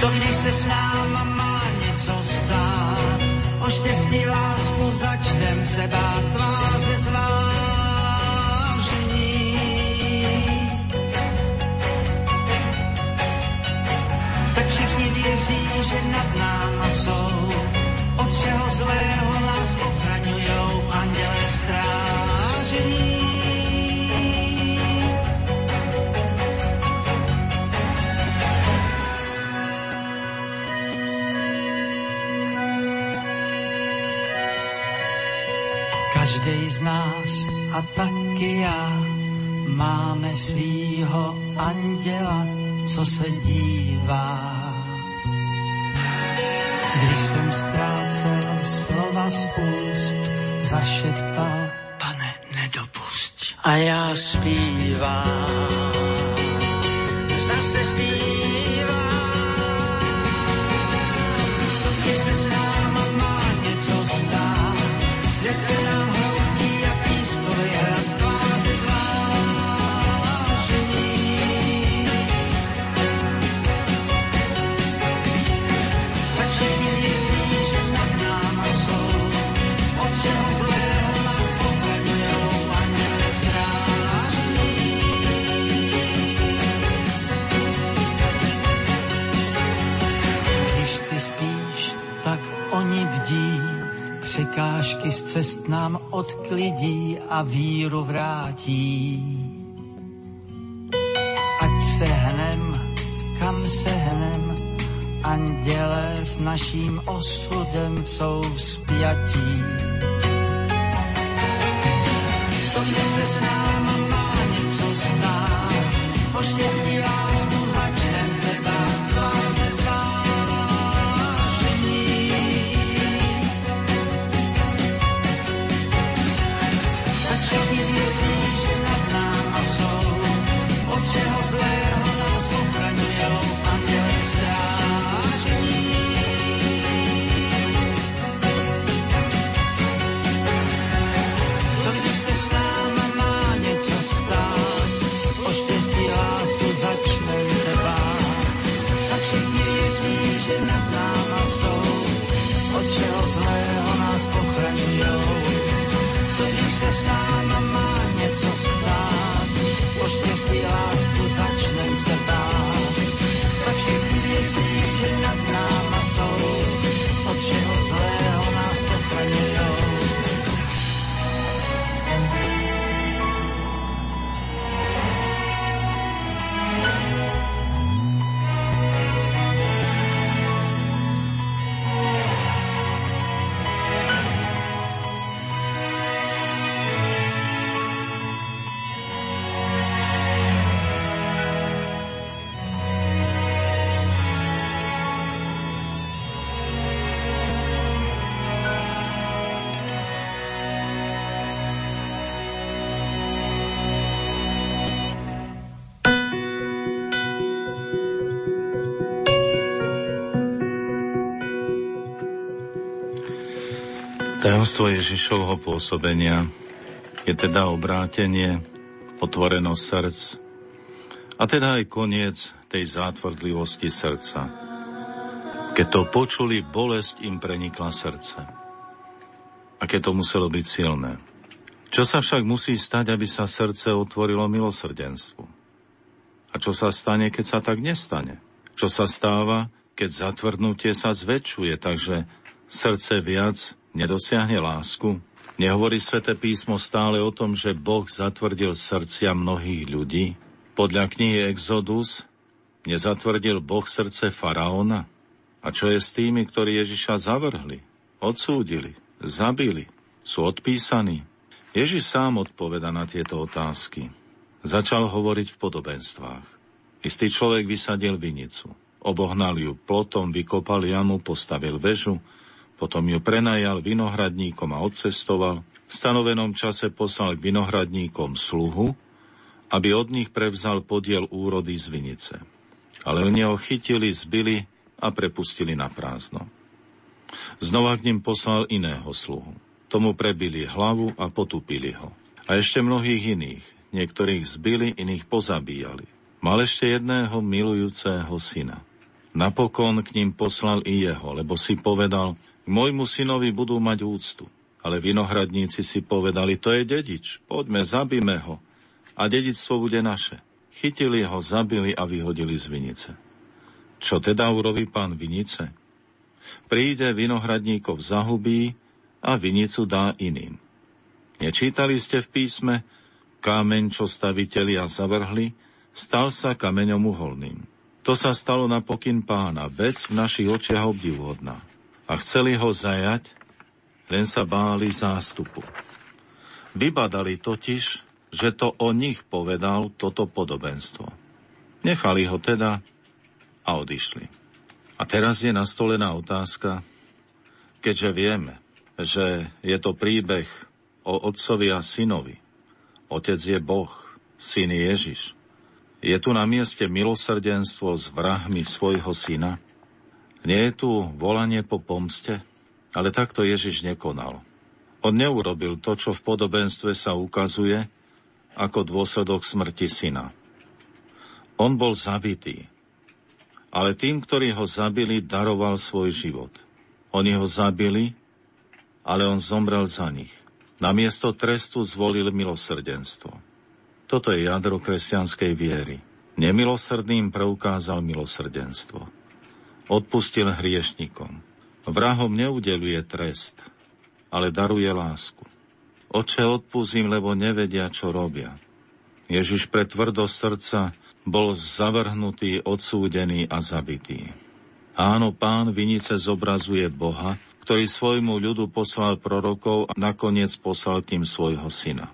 To, když se s náma má něco stát, o štěstí lásku začnem se bát tváře zvážení. Tak všichni věří, že nad náma jsou, zlého nás ochraňujou andělé strát. Každý z nás a taky já máme svýho anděla, co se dívá. Když jsem ztrácel slova z úst, zašeptal, pane, nedopust. A já zpívám. překážky z cest nám odklidí a víru vrátí. Ať se hnem, kam se hnem, anděle s naším osudem jsou vzpjatí. Tajomstvo Ježišovho pôsobenia je teda obrátenie, otvorenosť srdc a teda aj koniec tej zátvrdlivosti srdca. Keď to počuli, bolesť im prenikla srdce. Aké to muselo byť silné. Čo sa však musí stať, aby sa srdce otvorilo milosrdenstvu? A čo sa stane, keď sa tak nestane? Čo sa stáva, keď zatvrdnutie sa zväčšuje, takže srdce viac nedosiahne lásku? Nehovorí sväté písmo stále o tom, že Boh zatvrdil srdcia mnohých ľudí? Podľa knihy Exodus nezatvrdil Boh srdce faraóna? A čo je s tými, ktorí Ježiša zavrhli, odsúdili, zabili, sú odpísaní? Ježiš sám odpoveda na tieto otázky. Začal hovoriť v podobenstvách. Istý človek vysadil vinicu. Obohnal ju plotom, vykopal jamu, postavil väžu, potom ju prenajal vinohradníkom a odcestoval. V stanovenom čase poslal k vinohradníkom sluhu, aby od nich prevzal podiel úrody z vinice. Ale oni ho chytili, zbili a prepustili na prázdno. Znova k ním poslal iného sluhu. Tomu prebili hlavu a potupili ho. A ešte mnohých iných. Niektorých zbili, iných pozabíjali. Mal ešte jedného milujúceho syna. Napokon k ním poslal i jeho, lebo si povedal, k môjmu synovi budú mať úctu. Ale vinohradníci si povedali, to je dedič, poďme, zabíme ho a dedictvo bude naše. Chytili ho, zabili a vyhodili z vinice. Čo teda urobí pán vinice? Príde vinohradníkov zahubí a vinicu dá iným. Nečítali ste v písme, kámeň, čo stavitelia zavrhli, stal sa kameňom uholným. To sa stalo na pokyn pána, vec v našich očiach obdivuhodná a chceli ho zajať, len sa báli zástupu. Vybadali totiž, že to o nich povedal toto podobenstvo. Nechali ho teda a odišli. A teraz je nastolená otázka, keďže vieme, že je to príbeh o otcovi a synovi. Otec je Boh, syn Ježiš. Je tu na mieste milosrdenstvo s vrahmi svojho syna? Nie je tu volanie po pomste, ale takto Ježiš nekonal. On neurobil to, čo v podobenstve sa ukazuje ako dôsledok smrti syna. On bol zabitý, ale tým, ktorí ho zabili, daroval svoj život. Oni ho zabili, ale on zomrel za nich. Namiesto trestu zvolil milosrdenstvo. Toto je jadro kresťanskej viery. Nemilosrdným preukázal milosrdenstvo odpustil hriešnikom. Vrahom neudeluje trest, ale daruje lásku. Oče, odpustím, lebo nevedia, čo robia. Ježiš pre tvrdosť srdca bol zavrhnutý, odsúdený a zabitý. Áno, pán Vinice zobrazuje Boha, ktorý svojmu ľudu poslal prorokov a nakoniec poslal tým svojho syna.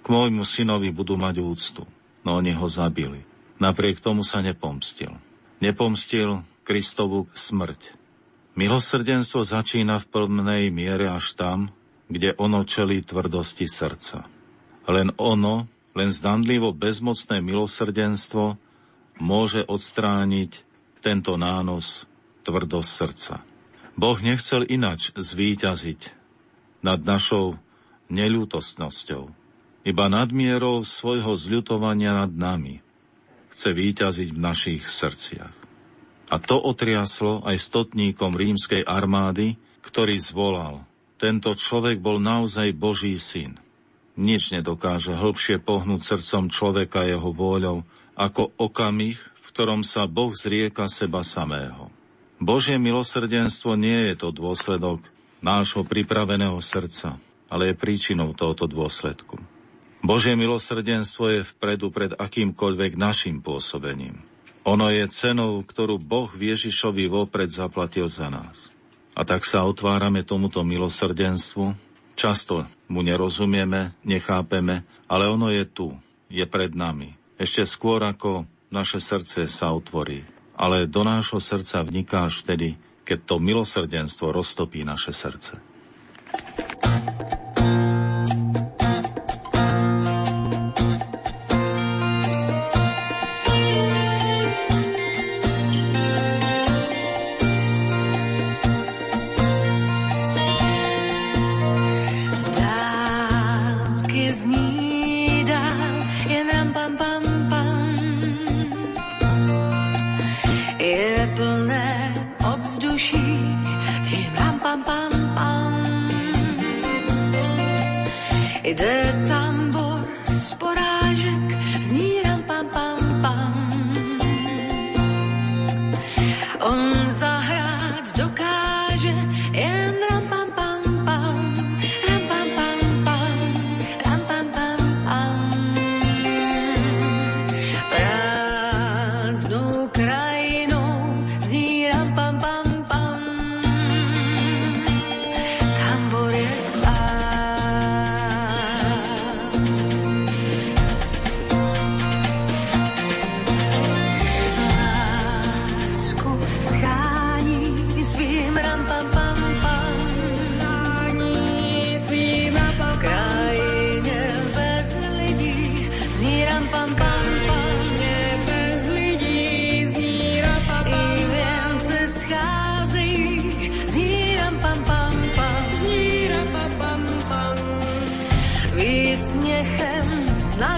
K môjmu synovi budú mať úctu, no oni ho zabili. Napriek tomu sa nepomstil. Nepomstil Kristovu smrť. Milosrdenstvo začína v plnej miere až tam, kde ono čelí tvrdosti srdca. Len ono, len zdanlivo bezmocné milosrdenstvo môže odstrániť tento nános tvrdosť srdca. Boh nechcel inač zvíťaziť nad našou neľútostnosťou, iba nadmierou svojho zľutovania nad nami. Chce víťaziť v našich srdciach. A to otriaslo aj stotníkom rímskej armády, ktorý zvolal. Tento človek bol naozaj Boží syn. Nič nedokáže hĺbšie pohnúť srdcom človeka jeho vôľou, ako okamih, v ktorom sa Boh zrieka seba samého. Božie milosrdenstvo nie je to dôsledok nášho pripraveného srdca, ale je príčinou tohoto dôsledku. Božie milosrdenstvo je vpredu pred akýmkoľvek našim pôsobením. Ono je cenou, ktorú Boh Ježišovi vopred zaplatil za nás. A tak sa otvárame tomuto milosrdenstvu. Často mu nerozumieme, nechápeme, ale ono je tu, je pred nami. Ešte skôr ako naše srdce sa otvorí. Ale do nášho srdca vniká až vtedy, keď to milosrdenstvo roztopí naše srdce. Z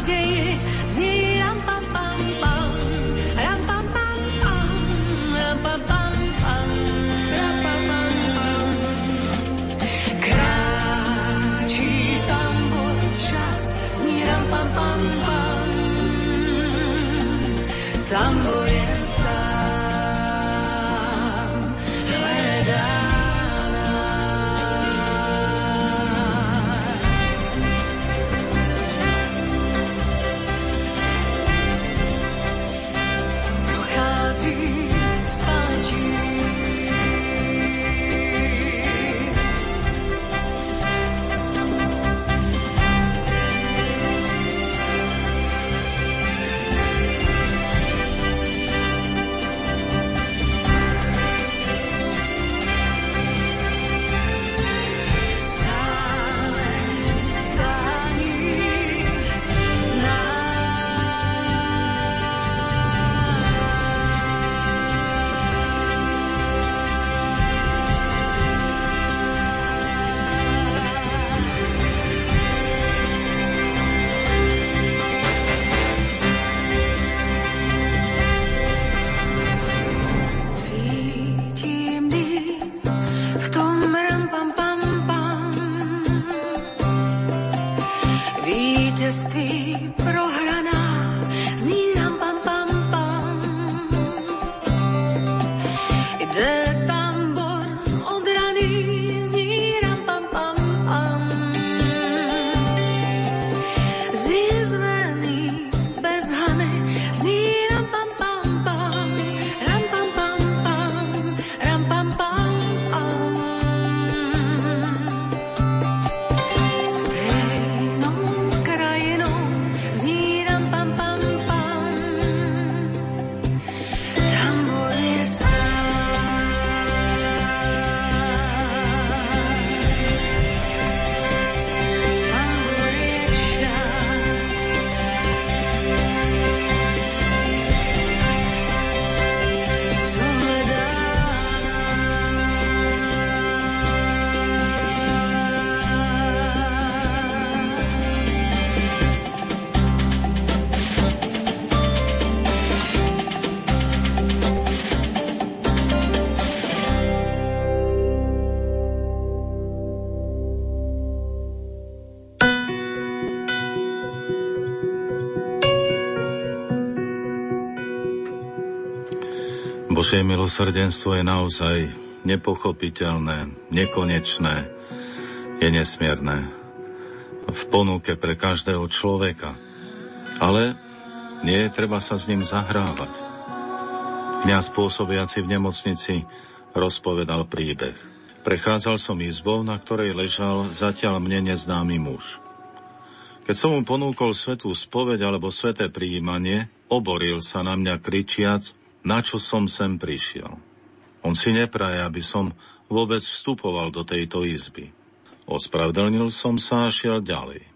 naději Božie milosrdenstvo je naozaj nepochopiteľné, nekonečné, je nesmierne v ponuke pre každého človeka. Ale nie je treba sa s ním zahrávať. Kňaz pôsobiaci v nemocnici rozpovedal príbeh. Prechádzal som izbou, na ktorej ležal zatiaľ mne neznámy muž. Keď som mu ponúkol svetú spoveď alebo sveté prijímanie, oboril sa na mňa kričiac, na čo som sem prišiel. On si nepraje, aby som vôbec vstupoval do tejto izby. Ospravedlnil som sa a šiel ďalej.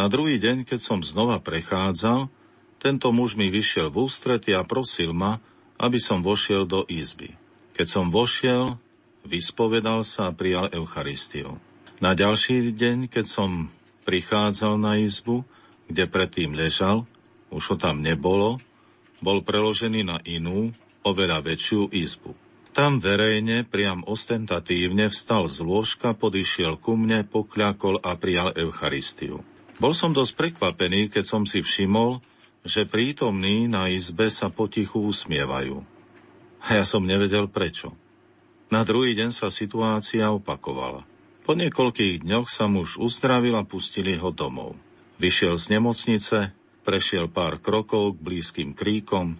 Na druhý deň, keď som znova prechádzal, tento muž mi vyšiel v ústrety a prosil ma, aby som vošiel do izby. Keď som vošiel, vyspovedal sa a prijal Eucharistiu. Na ďalší deň, keď som prichádzal na izbu, kde predtým ležal, už ho tam nebolo, bol preložený na inú, oveľa väčšiu izbu. Tam verejne, priam ostentatívne vstal z lôžka, podišiel ku mne, pokľakol a prijal Eucharistiu. Bol som dosť prekvapený, keď som si všimol, že prítomní na izbe sa potichu usmievajú. A ja som nevedel prečo. Na druhý deň sa situácia opakovala. Po niekoľkých dňoch sa muž uzdravil a pustili ho domov. Vyšiel z nemocnice, prešiel pár krokov k blízkym kríkom,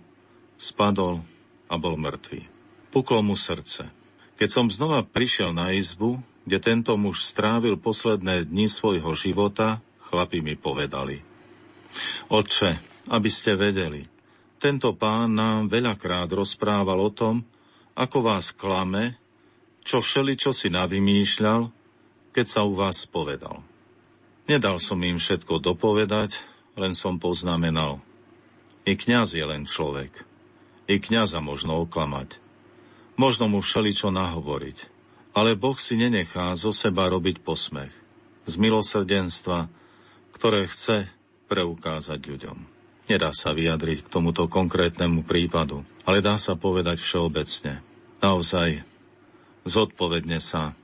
spadol a bol mŕtvý. Puklo mu srdce. Keď som znova prišiel na izbu, kde tento muž strávil posledné dni svojho života, chlapi mi povedali. Otče, aby ste vedeli, tento pán nám veľakrát rozprával o tom, ako vás klame, čo všeli, čo si navymýšľal, keď sa u vás povedal. Nedal som im všetko dopovedať, len som poznamenal. I kňaz je len človek. I kňaza možno oklamať. Možno mu všeličo nahovoriť. Ale Boh si nenechá zo seba robiť posmech. Z milosrdenstva, ktoré chce preukázať ľuďom. Nedá sa vyjadriť k tomuto konkrétnemu prípadu, ale dá sa povedať všeobecne. Naozaj, zodpovedne sa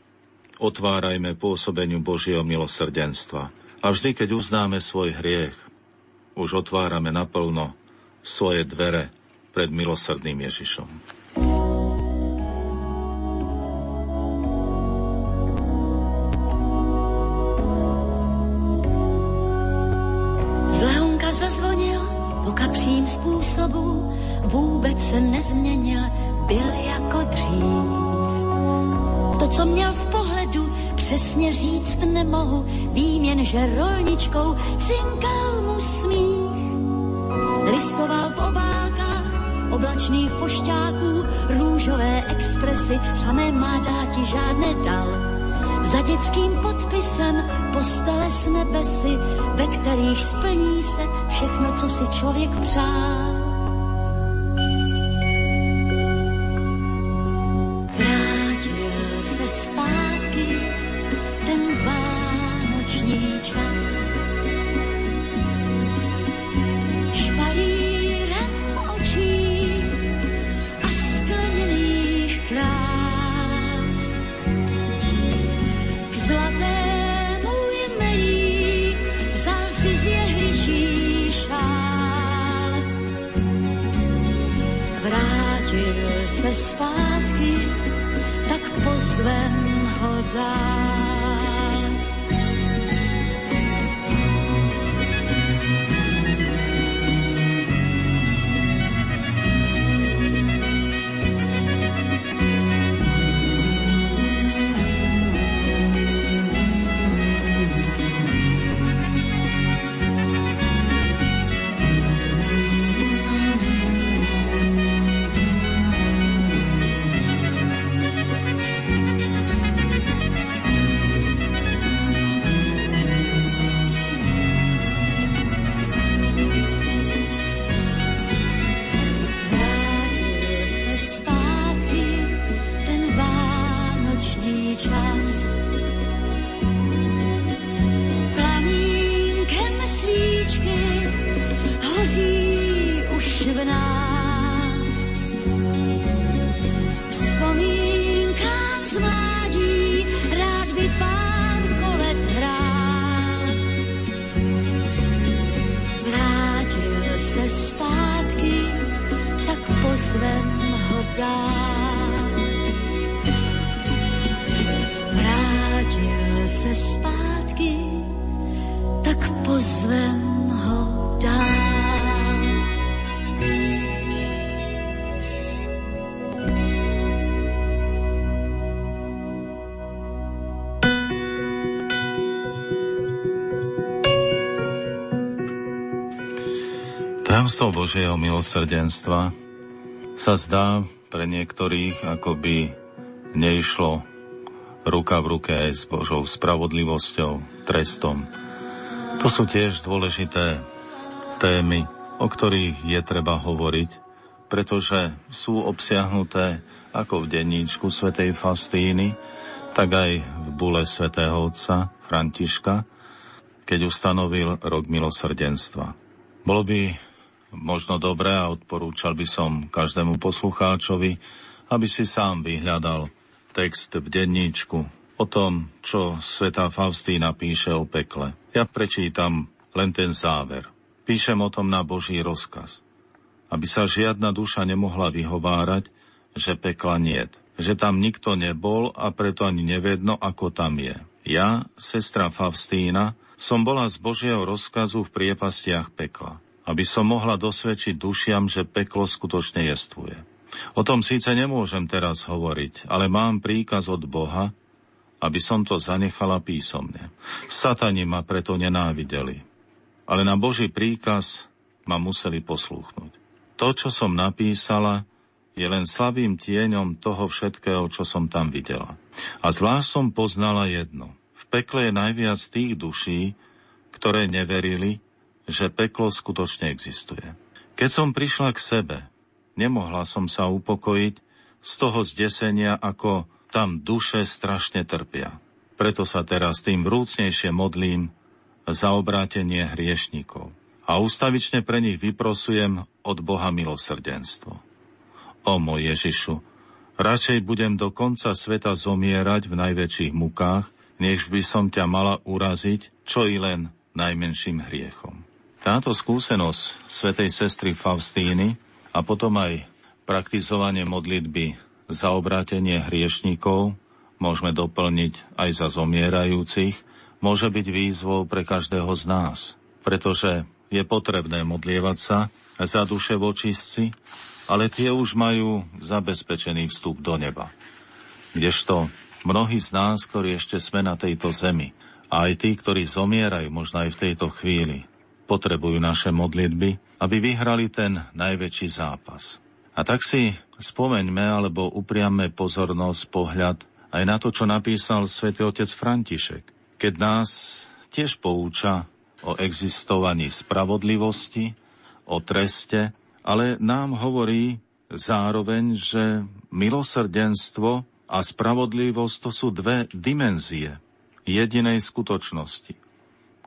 otvárajme pôsobeniu Božieho milosrdenstva. A vždy, keď uznáme svoj hriech, už otvárame naplno svoje dvere pred milosrdným Ježišom. Kapřím způsobu, vůbec se nezměnil, byl jako dřív. To, co měl v pohledu, přesně říct nemohu, vím jen, že rolničkou cinkal mu smích. Listoval v obálkách oblačných pošťáků, růžové expresy, samé má dáti žádné dal. Za dětským podpisem postele s nebesy, ve kterých splní se všechno, co si člověk přál. Tajomstvo Božieho milosrdenstva sa zdá pre niektorých, ako by neišlo ruka v ruke aj s Božou spravodlivosťou, trestom. To sú tiež dôležité témy, o ktorých je treba hovoriť, pretože sú obsiahnuté ako v denníčku svätej Fastíny, tak aj v bule svätého otca Františka, keď ustanovil rok milosrdenstva. Bolo by možno dobré a odporúčal by som každému poslucháčovi, aby si sám vyhľadal text v denníčku o tom, čo svätá Faustína píše o pekle. Ja prečítam len ten záver. Píšem o tom na Boží rozkaz. Aby sa žiadna duša nemohla vyhovárať, že pekla niet že tam nikto nebol a preto ani nevedno, ako tam je. Ja, sestra Favstína, som bola z Božieho rozkazu v priepastiach pekla, aby som mohla dosvedčiť dušiam, že peklo skutočne jestvuje. O tom síce nemôžem teraz hovoriť, ale mám príkaz od Boha, aby som to zanechala písomne. Satani ma preto nenávideli, ale na Boží príkaz ma museli poslúchnuť. To, čo som napísala, je len slabým tieňom toho všetkého, čo som tam videla. A zvlášť som poznala jedno. V pekle je najviac tých duší, ktoré neverili, že peklo skutočne existuje. Keď som prišla k sebe, nemohla som sa upokojiť z toho zdesenia, ako tam duše strašne trpia. Preto sa teraz tým vrúcnejšie modlím za obrátenie hriešnikov a ustavične pre nich vyprosujem od Boha milosrdenstvo. O môj Ježišu, radšej budem do konca sveta zomierať v najväčších mukách, než by som ťa mala uraziť, čo i len najmenším hriechom. Táto skúsenosť svätej sestry Faustíny a potom aj praktizovanie modlitby za obrátenie hriešnikov môžeme doplniť aj za zomierajúcich, môže byť výzvou pre každého z nás, pretože je potrebné modlievať sa za duše vočistci, ale tie už majú zabezpečený vstup do neba. Kdežto mnohí z nás, ktorí ešte sme na tejto zemi, a aj tí, ktorí zomierajú možno aj v tejto chvíli, potrebujú naše modlitby, aby vyhrali ten najväčší zápas. A tak si spomeňme alebo upriamme pozornosť, pohľad aj na to, čo napísal svätý otec František, keď nás tiež pouča o existovaní spravodlivosti, o treste ale nám hovorí zároveň, že milosrdenstvo a spravodlivosť to sú dve dimenzie jedinej skutočnosti,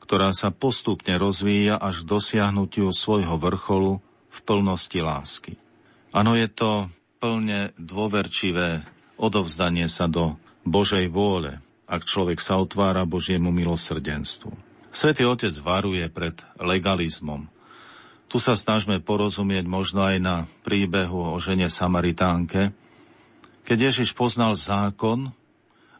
ktorá sa postupne rozvíja až k dosiahnutiu svojho vrcholu v plnosti lásky. Ano, je to plne dôverčivé odovzdanie sa do Božej vôle, ak človek sa otvára Božiemu milosrdenstvu. Svetý Otec varuje pred legalizmom, tu sa snažme porozumieť možno aj na príbehu o žene Samaritánke, keď Ježiš poznal zákon,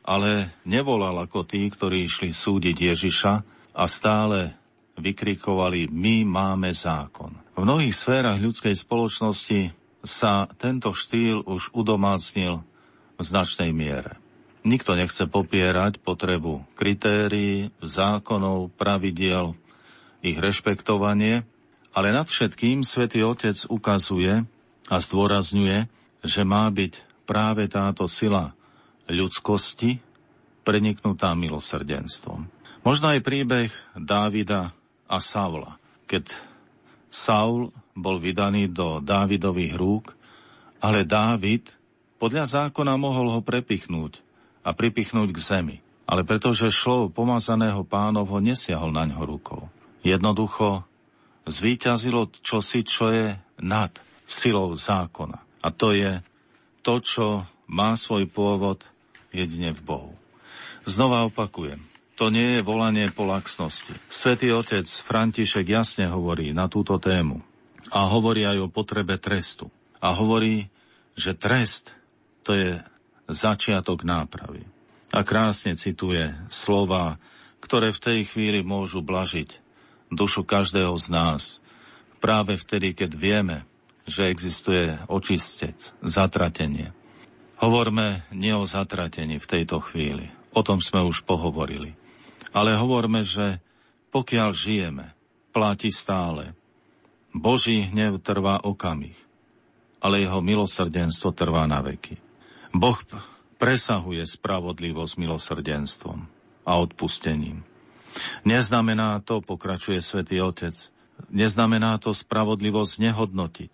ale nevolal ako tí, ktorí išli súdiť Ježiša a stále vykrikovali my máme zákon. V mnohých sférach ľudskej spoločnosti sa tento štýl už udomácnil v značnej miere. Nikto nechce popierať potrebu kritérií, zákonov, pravidiel, ich rešpektovanie, ale nad všetkým svätý Otec ukazuje a zdôrazňuje, že má byť práve táto sila ľudskosti preniknutá milosrdenstvom. Možno aj príbeh Dávida a Saula, keď Saul bol vydaný do Dávidových rúk, ale Dávid podľa zákona mohol ho prepichnúť a pripichnúť k zemi. Ale pretože šlo pomazaného pánov ho nesiahol na ňo rukou. Jednoducho zvíťazilo čosi, čo je nad silou zákona. A to je to, čo má svoj pôvod jedine v Bohu. Znova opakujem, to nie je volanie po laxnosti. Svetý otec František jasne hovorí na túto tému a hovorí aj o potrebe trestu. A hovorí, že trest to je začiatok nápravy. A krásne cituje slova, ktoré v tej chvíli môžu blažiť dušu každého z nás. Práve vtedy, keď vieme, že existuje očistec, zatratenie. Hovorme nie o zatratení v tejto chvíli. O tom sme už pohovorili. Ale hovorme, že pokiaľ žijeme, platí stále. Boží hnev trvá okamih, ale jeho milosrdenstvo trvá na veky. Boh presahuje spravodlivosť milosrdenstvom a odpustením. Neznamená to, pokračuje svätý Otec, neznamená to spravodlivosť nehodnotiť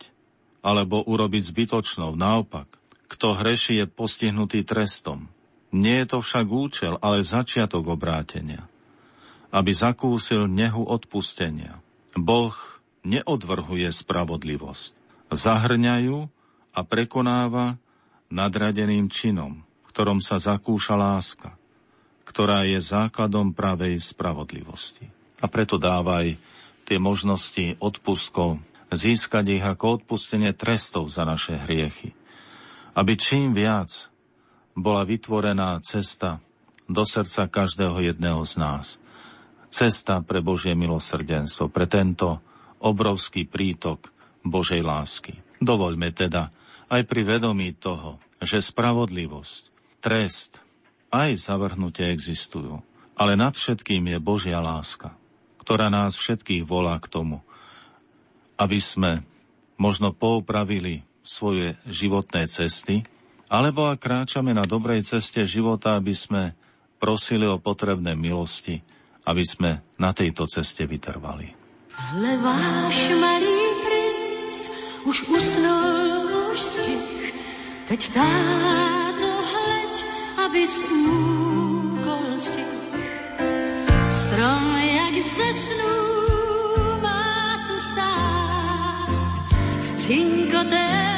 alebo urobiť zbytočnou. Naopak, kto hreší je postihnutý trestom. Nie je to však účel, ale začiatok obrátenia. Aby zakúsil nehu odpustenia. Boh neodvrhuje spravodlivosť. Zahrňajú a prekonáva nadradeným činom, v ktorom sa zakúša láska, ktorá je základom pravej spravodlivosti. A preto dávaj tie možnosti odpustkov, získať ich ako odpustenie trestov za naše hriechy. Aby čím viac bola vytvorená cesta do srdca každého jedného z nás. Cesta pre Božie milosrdenstvo, pre tento obrovský prítok Božej lásky. Dovoľme teda aj pri vedomí toho, že spravodlivosť, trest, aj zavrhnutie existujú. Ale nad všetkým je Božia láska, ktorá nás všetkých volá k tomu, aby sme možno poupravili svoje životné cesty, alebo ak kráčame na dobrej ceste života, aby sme prosili o potrebné milosti, aby sme na tejto ceste vytrvali. Hle váš malý princ už usnul, už stich, teď táto hleď, aby úkol si. Strom, jak ze snú, má tu stát, s cinkotem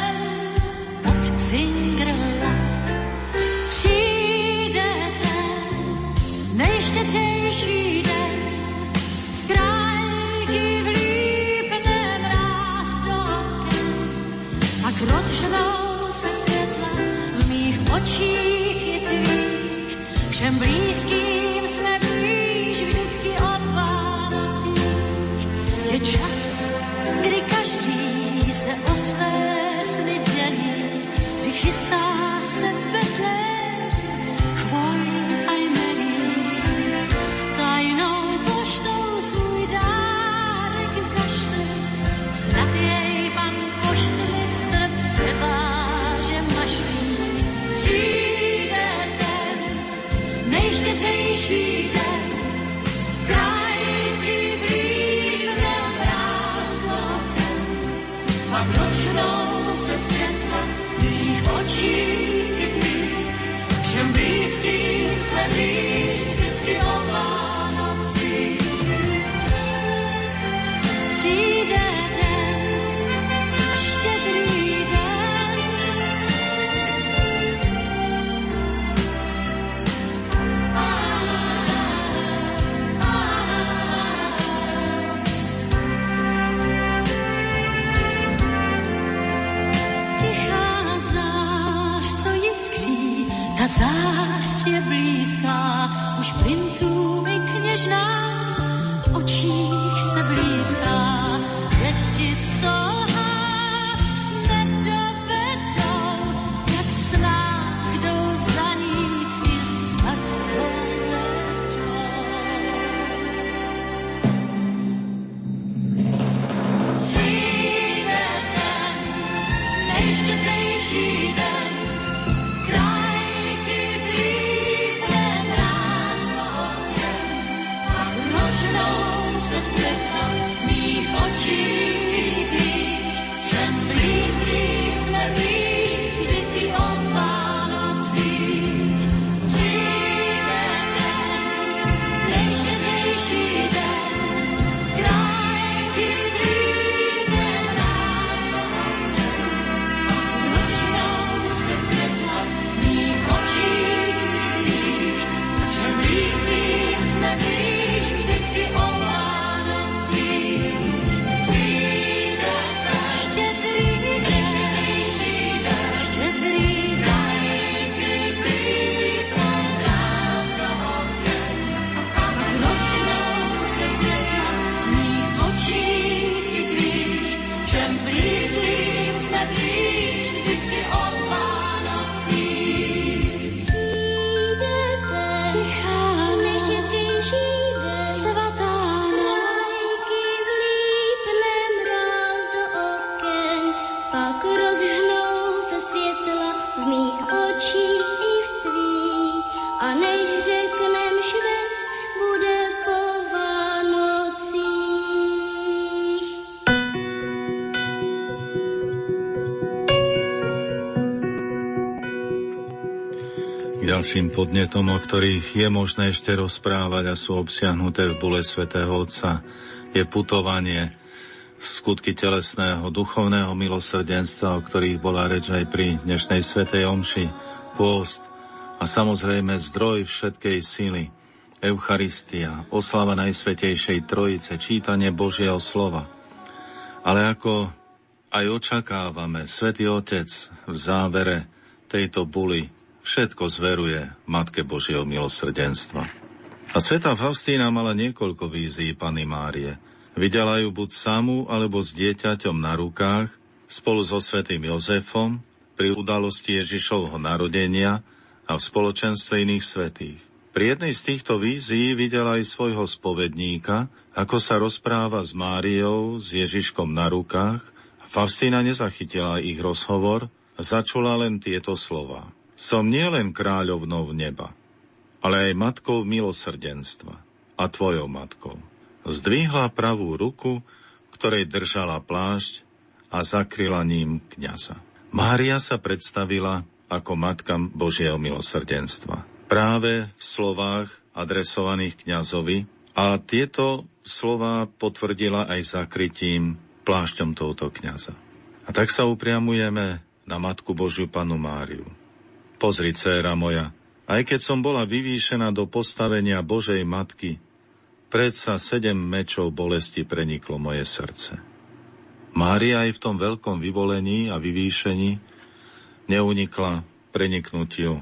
Sprint. Podnetom, o ktorých je možné ešte rozprávať a sú obsiahnuté v bule svätého Otca, je putovanie, skutky telesného, duchovného milosrdenstva, o ktorých bola reč aj pri dnešnej svätej Omši, pôst a samozrejme zdroj všetkej sily, Eucharistia, oslava Najsvetejšej Trojice, čítanie Božieho slova. Ale ako aj očakávame, Svetý Otec v závere tejto buly všetko zveruje Matke Božieho milosrdenstva. A sveta Faustína mala niekoľko vízií Pany Márie. Videla ju buď samú, alebo s dieťaťom na rukách, spolu so svetým Jozefom, pri udalosti Ježišovho narodenia a v spoločenstve iných svetých. Pri jednej z týchto vízií videla aj svojho spovedníka, ako sa rozpráva s Máriou, s Ježiškom na rukách. Faustína nezachytila ich rozhovor, začula len tieto slova. Som nielen kráľovnou neba, ale aj matkou milosrdenstva a tvojou matkou. Zdvihla pravú ruku, ktorej držala plášť a zakryla ním kniaza. Mária sa predstavila ako matka Božieho milosrdenstva. Práve v slovách adresovaných kňazovi a tieto slova potvrdila aj zakrytím plášťom tohoto kňaza. A tak sa upriamujeme na Matku Božiu Panu Máriu. Pozri, dcéra moja, aj keď som bola vyvýšená do postavenia Božej Matky, predsa sedem mečov bolesti preniklo moje srdce. Mária aj v tom veľkom vyvolení a vyvýšení neunikla preniknutiu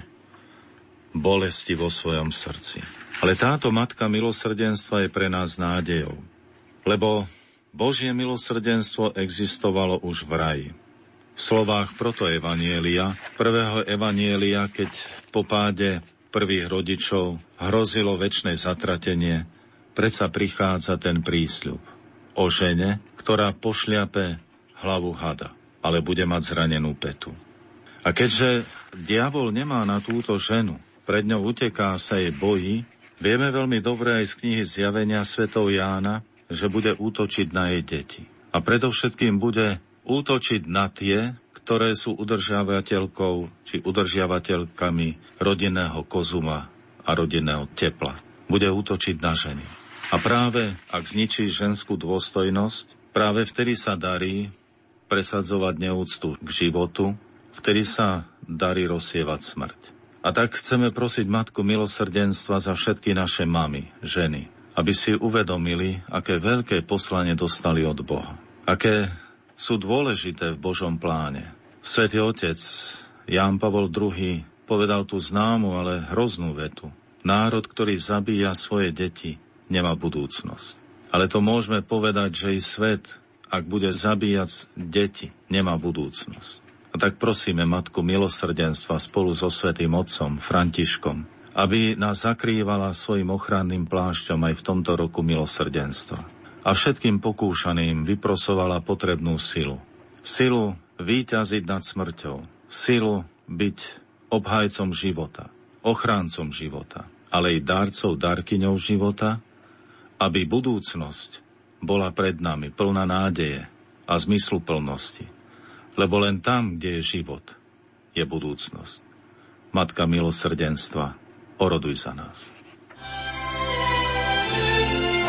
bolesti vo svojom srdci. Ale táto matka milosrdenstva je pre nás nádejou, lebo Božie milosrdenstvo existovalo už v raji v slovách protoevanielia, prvého evanielia, keď po páde prvých rodičov hrozilo väčšie zatratenie, predsa prichádza ten prísľub o žene, ktorá pošliape hlavu hada, ale bude mať zranenú petu. A keďže diabol nemá na túto ženu, pred ňou uteká sa jej bojí, vieme veľmi dobre aj z knihy Zjavenia svetov Jána, že bude útočiť na jej deti. A predovšetkým bude útočiť na tie, ktoré sú udržiavateľkou či udržiavateľkami rodinného kozuma a rodinného tepla. Bude útočiť na ženy. A práve ak zničí ženskú dôstojnosť, práve vtedy sa darí presadzovať neúctu k životu, vtedy sa darí rozsievať smrť. A tak chceme prosiť Matku milosrdenstva za všetky naše mamy, ženy, aby si uvedomili, aké veľké poslanie dostali od Boha. Aké sú dôležité v Božom pláne. Svetý otec Ján Pavol II povedal tú známu, ale hroznú vetu. Národ, ktorý zabíja svoje deti, nemá budúcnosť. Ale to môžeme povedať, že i svet, ak bude zabíjať deti, nemá budúcnosť. A tak prosíme Matku milosrdenstva spolu so Svetým Otcom Františkom, aby nás zakrývala svojim ochranným plášťom aj v tomto roku milosrdenstva a všetkým pokúšaným vyprosovala potrebnú silu. Silu výťaziť nad smrťou, silu byť obhajcom života, ochráncom života, ale i darcov, darkyňou života, aby budúcnosť bola pred nami plná nádeje a zmysluplnosti. Lebo len tam, kde je život, je budúcnosť. Matka milosrdenstva, oroduj za nás.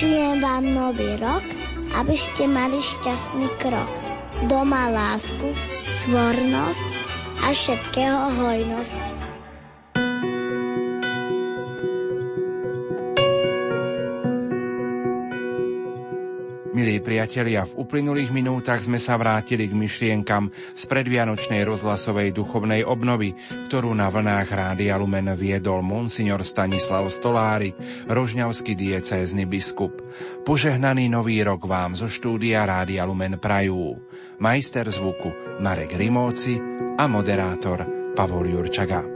Vyšujem vám nový rok, aby ste mali šťastný krok. Doma lásku, svornosť a všetkého hojnosť. Milí priatelia, v uplynulých minútach sme sa vrátili k myšlienkam z predvianočnej rozhlasovej duchovnej obnovy, ktorú na vlnách Rádia Lumen viedol monsignor Stanislav Stolárik, rožňavský diecézny biskup. Požehnaný nový rok vám zo štúdia Rádia Lumen prajú majster zvuku Marek Rimóci a moderátor Pavol Jurčaga.